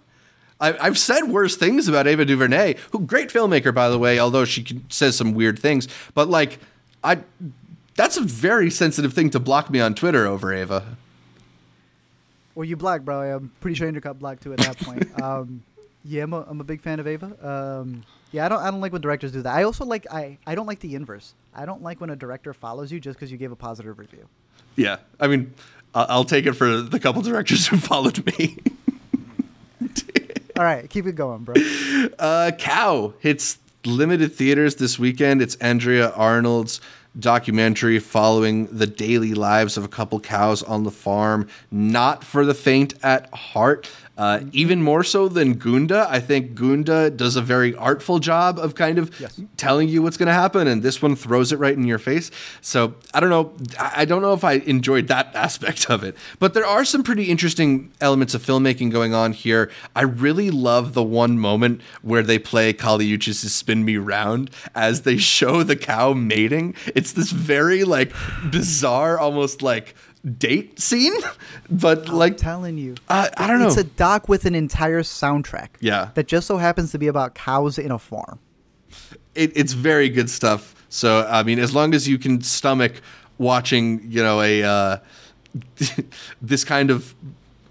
I, I've said worse things about Ava DuVernay, who great filmmaker by the way, although she can, says some weird things. But like, I, that's a very sensitive thing to block me on Twitter over Ava. Well, you blocked, bro. I'm pretty sure Andrew got blocked too at that point. um, yeah, I'm a, I'm a big fan of Ava. Um, yeah, I don't I don't like when directors do that. I also like I I don't like the inverse. I don't like when a director follows you just because you gave a positive review. Yeah, I mean, I'll take it for the couple directors who followed me. All right, keep it going, bro. Uh, Cow hits limited theaters this weekend. It's Andrea Arnold's documentary following the daily lives of a couple cows on the farm. Not for the faint at heart. Uh, even more so than Gunda. I think Gunda does a very artful job of kind of Yes. telling you what's going to happen, and this one throws it right in your face. So I don't know. I I don't know if I enjoyed that aspect of it, but there are some pretty interesting elements of filmmaking going on here. I really love the one moment where they play Kali Uchis' "Spin Me Round" as they show the cow mating. It's this very like bizarre, almost like date scene, but I'm like telling you. I- I don't know. It's a doc with an entire soundtrack. Yeah. That just so happens to be about cows in a farm. it, it's very good stuff. So I mean, as long as you can stomach watching, you know, a uh, this kind of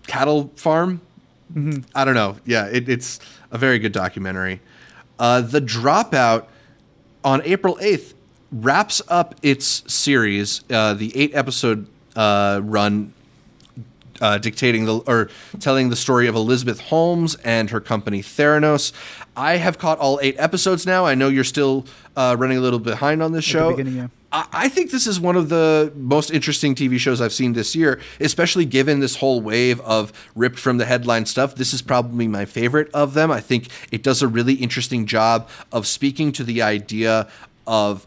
cattle farm, I don't know. Yeah, it, it's a very good documentary. Uh, the Dropout on April eighth wraps up its series, uh, the eight episode uh, run uh, dictating the or telling the story of Elizabeth Holmes and her company Theranos. I have caught all eight episodes now. I know you're still uh, running a little behind on this the show. beginning, yeah. I, I think this is one of the most interesting TV shows I've seen this year, especially given this whole wave of ripped from the headline stuff. This is probably my favorite of them. I think it does a really interesting job of speaking to the idea of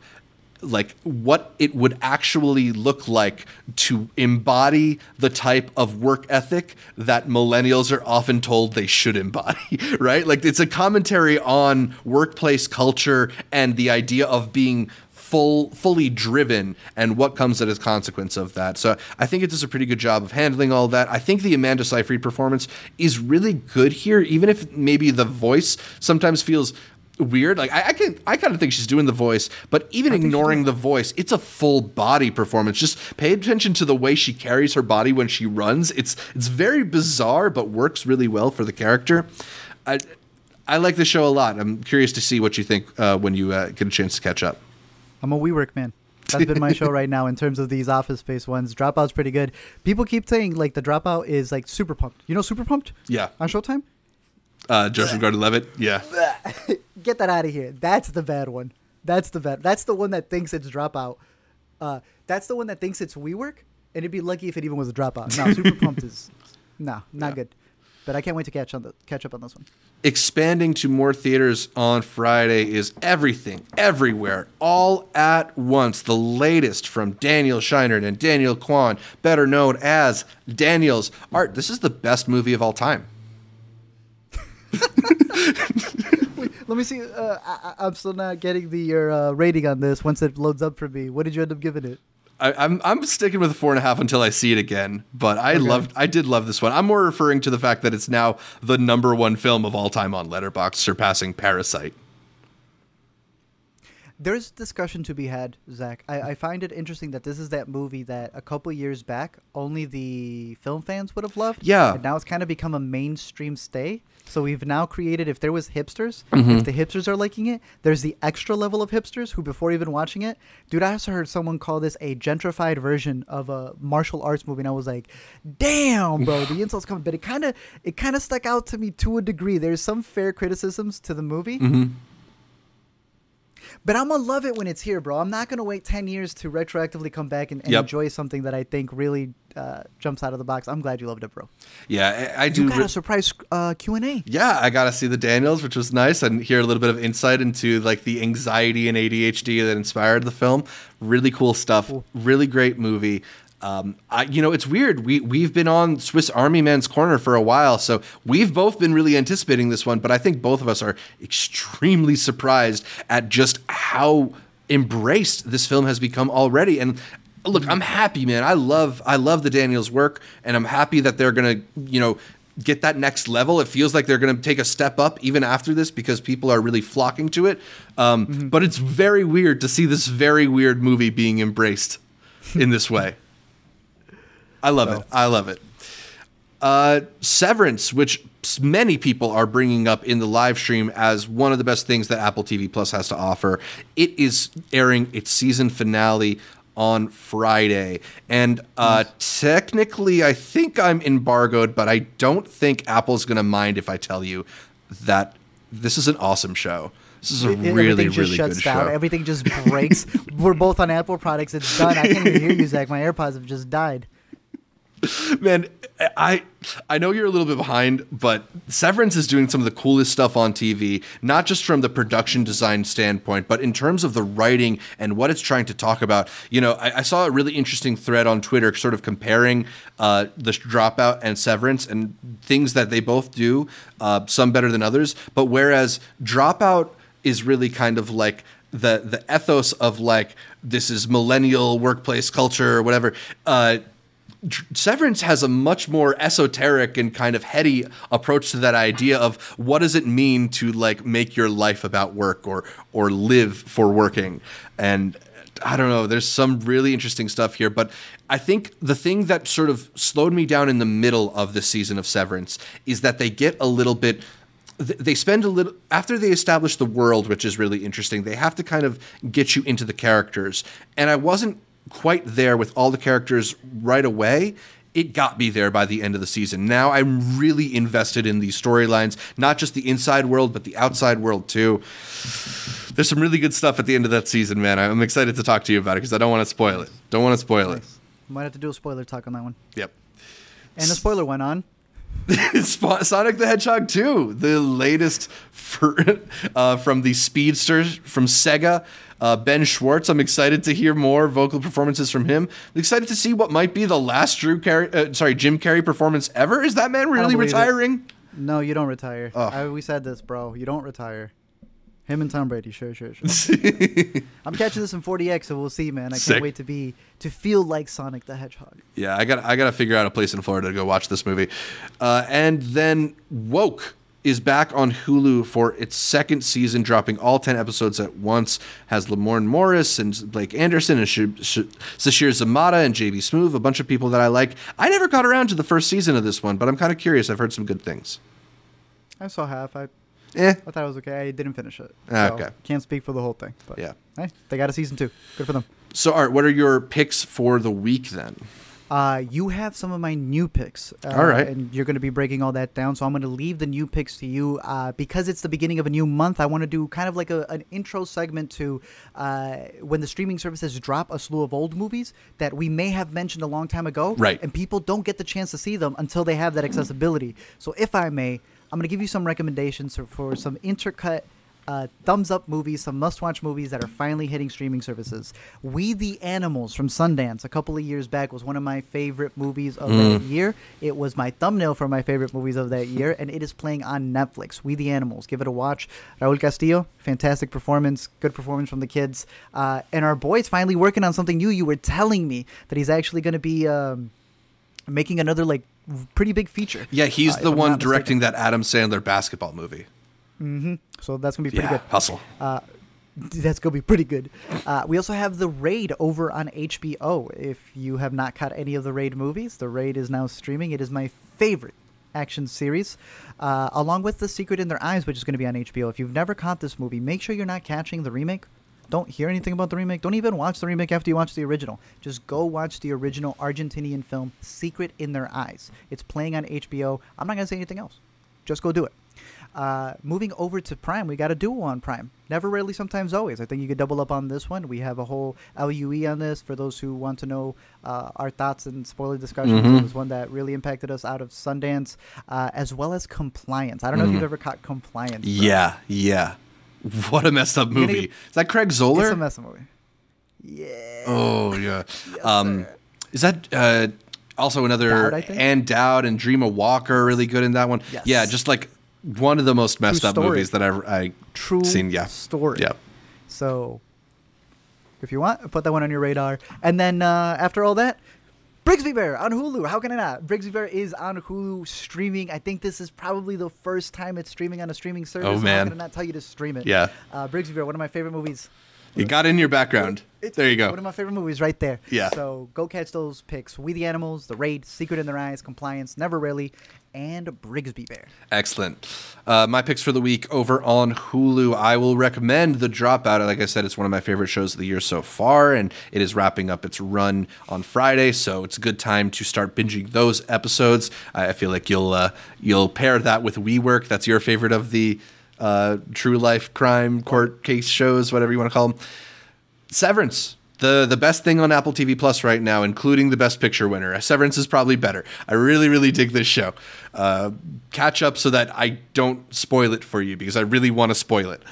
like what it would actually look like to embody the type of work ethic that millennials are often told they should embody, right? Like it's a commentary on workplace culture and the idea of being full fully driven and what comes as a consequence of that. So I think it does a pretty good job of handling all that. I think the Amanda Seyfried performance is really good here, even if maybe the voice sometimes feels weird. Like I, I can, I kind of think she's doing the voice, but even ignoring the voice, it's a full body performance. Just pay attention to the way she carries her body when she runs. It's it's very bizarre, but works really well for the character. I I like the show a lot. I'm curious to see what you think uh, when you uh, get a chance to catch up. I'm a WeWork man. That's been my show right now in terms of these office space ones. Dropout's pretty good. People keep saying like the dropout is like super pumped. You know super pumped? Yeah. On Showtime? Uh, Joseph Gordon-Levitt. Yeah. Get that out of here. That's the bad one. That's the bad. That's the one that thinks it's dropout. Uh, that's the one that thinks it's WeWork, and it'd be lucky if it even was a dropout. No, super pumped is no, not Yeah. good. But I can't wait to catch on the catch up on this one. expanding to more theaters on Friday is everything, everywhere, all at once. The latest from Daniel Scheinert and Daniel Kwan, better known as Daniels. Art, this is the best movie of all time. Let me see. Uh, I, I'm still not getting the your uh, rating on this. Once it loads up for me, what did you end up giving it? I, I'm I'm sticking with a four and a half until I see it again. But I loved I did love this one. I'm more referring to the fact that it's now the number one film of all time on Letterboxd, surpassing Parasite. There's discussion to be had, Zach. I, I find it interesting that this is that movie that a couple years back only the film fans would have loved. Yeah. And now it's kind of become a mainstream stay. So we've now created, if there was hipsters, Mm-hmm. if the hipsters are liking it, there's the extra level of hipsters who, before even watching it, dude, I also heard someone call this a gentrified version of a martial arts movie, and I was like, damn, bro, the insults coming. But it kind of, it kind of stuck out to me to a degree. There's some fair criticisms to the movie. Mm-hmm. But I'm gonna love it when it's here, bro. I'm not gonna wait ten years to retroactively come back and, and Yep. enjoy something that I think really uh, jumps out of the box. I'm glad you loved it, bro. Yeah, I, I do. You got re- a surprise uh, Q and A. Yeah, I got to see the Daniels, which was nice, and hear a little bit of insight into like the anxiety and ADHD that inspired the film. Really cool stuff. Really great movie. Um, I, you know, it's weird. We we've been on Swiss Army Man's corner for a while, so we've both been really anticipating this one. But I think both of us are extremely surprised at just how embraced this film has become already. And look, I'm happy, man. I love I love the Daniels work, and I'm happy that they're gonna, you know, get that next level. It feels like they're gonna take a step up even after this because people are really flocking to it. Um, But it's very weird to see this very weird movie being embraced in this way. I love it. I love it. Uh, Severance, which many people are bringing up in the live stream as one of the best things that Apple TV Plus has to offer. It is airing its season finale on Friday. And uh, technically, I think I'm embargoed, but I don't think Apple's going to mind if I tell you that this is an awesome show. This is a It- really, everything just really shuts good down. show. Everything just breaks. We're both on Apple products. It's done. I can't even hear you, Zach. My AirPods have just died. Man, I I know you're a little bit behind, but Severance is doing some of the coolest stuff on TV, not just from the production design standpoint, but in terms of the writing and what it's trying to talk about. You know, I, I saw a really interesting thread on Twitter, sort of comparing uh, the Dropout and Severance and things that they both do, uh, some better than others. But whereas Dropout is really kind of like the the ethos of like this is millennial workplace culture or whatever. Uh, Severance has a much more esoteric and kind of heady approach to that idea of what does it mean to like make your life about work or or live for working. And I don't know, there's some really interesting stuff here, but I think the thing that sort of slowed me down in the middle of the season of Severance is that they get a little bit they spend a little after they establish the world which is really interesting they have to kind of get you into the characters and i wasn't quite there with all the characters right away it got me there by the end of the season. Now i'm really invested in these storylines not just the inside world but the outside world too. There's some really good stuff at the end of that season man. I'm excited to talk to you about it because i don't want to spoil it. Don't want to spoil it. Might have to do a spoiler talk on that one. yep. And the spoiler went on. Sonic the Hedgehog 2, the latest for, uh, from the Speedsters from Sega. Uh, ben Schwartz, I'm excited to hear more vocal performances from him. I'm excited to see what might be the last Drew Carey, uh, sorry, Jim Carrey performance ever. Is that man really believe it. retiring? No, you don't retire. Oh. I, we said this, bro. You don't retire. Him and Tom Brady, sure, sure, sure. I'm catching this in 4DX, so we'll see, man. I can't Sick. wait to be to feel like Sonic the Hedgehog. Yeah, I got I got to figure out a place in Florida to go watch this movie. Uh, and then Woke is back on Hulu for its second season, dropping all ten episodes at once. Has Lamorne Morris and Blake Anderson and Sh- Sh- Sasheer Zamata and JB Smoove, a bunch of people that I like. I never got around to the first season of this one, but I'm kind of curious. I've heard some good things. I saw half. I Eh, I thought it was okay. I didn't finish it. Ah, so okay. Can't speak for the whole thing. But Yeah. Hey, they got a season two. Good for them. so Art, what are your picks for the week then? Uh, you have some of my new picks. Uh, All right. And you're going to be breaking all that down. So I'm going to leave the new picks to you. Uh, because it's the beginning of a new month, I want to do kind of like a, an intro segment to uh, when the streaming services drop a slew of old movies that we may have mentioned a long time ago. Right. And people don't get the chance to see them until they have that accessibility. So if I may, I'm going to give you some recommendations for, for some intercut uh, thumbs up movies, some must watch movies that are finally hitting streaming services. We the Animals from Sundance a couple of years back was one of my favorite movies of that year. It was my thumbnail for my favorite movies of that year, and it is playing on Netflix. We the Animals. Give it a watch. Raul Castillo, fantastic performance, good performance from the kids. Uh, and our boy's finally working on something new. You were telling me that he's actually going to be. Um, Making another like pretty big feature. Yeah, he's uh, the one not mistaken. directing that Adam Sandler basketball movie. So that's gonna be pretty Yeah, good. hustle. That's gonna be pretty good. Uh, we also have the Raid over on HBO. If you have not caught any of the Raid movies, the Raid is now streaming. It is my favorite action series, uh, along with The Secret in Their Eyes, which is going to be on HBO. If you've never caught this movie, make sure you're not catching the remake. Don't hear anything about the remake. Don't even watch the remake after you watch the original. Just go watch the original Argentinian film, Secret in Their Eyes. It's playing on HBO. I'm not going to say anything else. Just go do it. Uh, moving over to Prime, we got a duo on Prime. Never, rarely, sometimes, always. I think you could double up on this one. We have a whole LUE on this for those who want to know uh, our thoughts and spoiler discussions. Mhm. It was one that really impacted us out of Sundance, uh, as well as Compliance. I don't know if Mhm. you've ever caught Compliance. bro. Yeah, yeah. What a messed up movie. get- Is that Craig It's a mess up movie. Yeah. Oh yeah. um, is that uh, also another Dowd, I think? Ann Dowd and Dreama Walker are really good in that one? Yes. Yeah, just like one of the most messed True up story. movies that I've I True seen. Yeah. story. Yeah. So, if you want, put that one on your radar. And then uh, after all that, Brigsby Bear on Hulu. How can I not? Brigsby Bear is on Hulu streaming. I think this is probably the first time it's streaming on a streaming service. Oh, man! How can I not tell you to stream it? Yeah. Uh, Brigsby Bear, one of my favorite movies. You got in your background. It's There you go. One of my favorite movies right there. Yeah. So go catch those picks. We the Animals, The Raid, Secret in Their Eyes, Compliance, Never Really, and Brigsby Bear. Excellent. Uh, my picks for the week over on Hulu. I will recommend The Dropout. Like I said, it's one of my favorite shows of the year so far, and it is wrapping up its run on Friday, so it's a good time to start binging those episodes. I I feel like you'll uh, you'll pair that with WeWork. That's your favorite of the uh, true life crime court case shows, whatever you want to call them. Severance. The the best thing on Apple TV Plus right now, including the Best Picture winner. Severance is probably better. I really, really dig this show. Uh, catch up so that I don't spoil it for you because I really want to spoil it.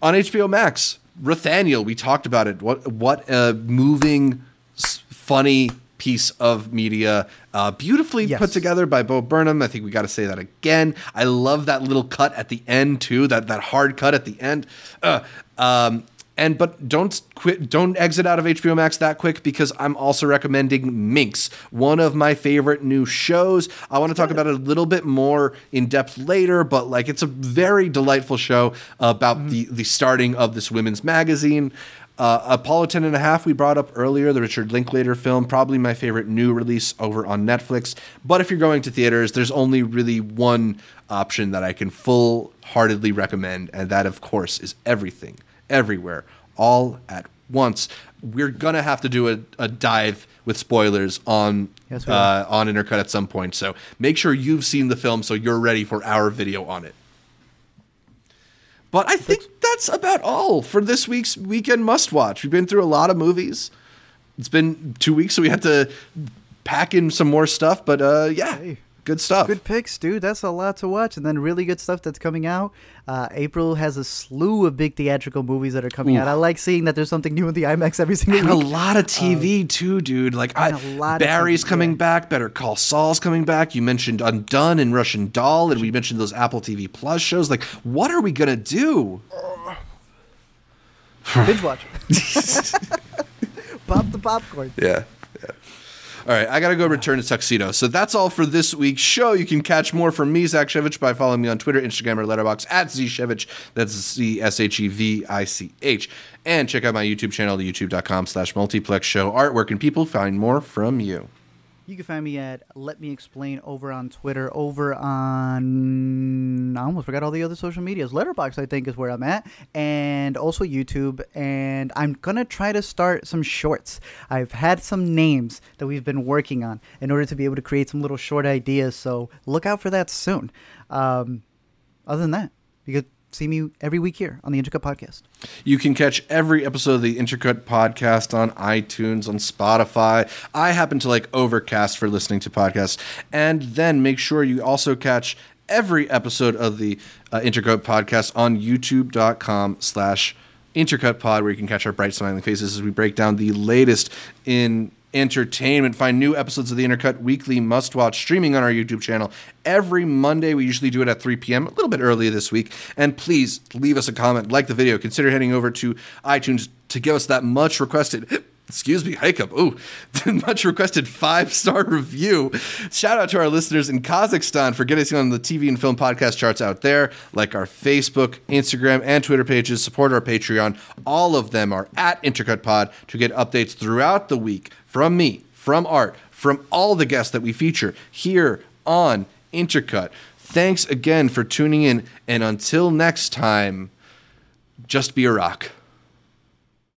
On HBO Max, Rothaniel, we talked about it. What what a moving, funny piece of media, uh, beautifully Yes. put together by Bo Burnham. I think we got to say that again. I love that little cut at the end too. That that hard cut at the end. Uh, um, and but don't quit. Don't exit out of HBO Max that quick because I'm also recommending Minx, one of my favorite new shows. I want to talk about it a little bit more in depth later, but like it's a very delightful show about the the starting of this women's magazine. Uh, Apollo 10 and a half, we brought up earlier, the Richard Linklater film, probably my favorite new release over on Netflix. But if you're going to theaters, there's only really one option that I can full heartedly recommend, and that, of course, is everything, everywhere, all at once. We're going to have to do a, a dive with spoilers on, Yes, uh, on Intercut at some point. So make sure you've seen the film so you're ready for our video on it. But I think that's about all for this week's weekend must watch. We've been through a lot of movies. It's been two weeks, so we had to pack in some more stuff. But uh, yeah, Hey, good stuff. Good picks, dude. That's a lot to watch, and then really good stuff that's coming out. Uh, April has a slew of big theatrical movies that are coming Ooh. out. I like seeing that there's something new in the IMAX every single And a lot of TV too, dude. Like I, a lot of Barry's TV, coming yeah. back. Better Call Saul's coming back. You mentioned Undone and Russian Doll, and we mentioned those Apple TV Plus shows. Like, what are we gonna do? Binge watch. Pop the popcorn. Yeah. All right, I gotta go return to tuxedo. So that's all for this week's show. You can catch more from me, Zach Shevich, by following me on Twitter, Instagram, or Letterboxd at zshevich. That's Z S H E V I C H. And check out my YouTube channel, youtube.com slash multiplex show. Art, where can people find more from you? You can find me at Let Me Explain over on Twitter, over on I almost forgot all the other social medias. Letterboxd, I think, is where I'm at, and also YouTube. And I'm gonna try to start some shorts. I've had some names that we've been working on in order to be able to create some little short ideas. So look out for that soon. Um, other than that, you could see me every week here on the Intercut Podcast. You can catch every episode of the Intercut podcast on iTunes, on Spotify. I happen to like Overcast for listening to podcasts. And then make sure you also catch every episode of the uh, Intercut podcast on youtube.com slash Intercut Pod, where you can catch our bright smiling faces as we break down the latest in entertainment. Find new episodes of the Intercut Weekly Must Watch streaming on our YouTube channel every Monday. We usually do it at 3 p.m., a little bit earlier this week. And please leave us a comment, like the video, consider heading over to iTunes to give us that much requested. Excuse me, hiccup. Ooh, much requested five star review. Shout out to our listeners in Kazakhstan for getting us on the TV and film podcast charts out there, like our Facebook, Instagram, and Twitter pages. Support our Patreon. All of them are at Intercut Pod to get updates throughout the week from me, from Art, from all the guests that we feature here on Intercut. Thanks again for tuning in, and until next time, just be a rock.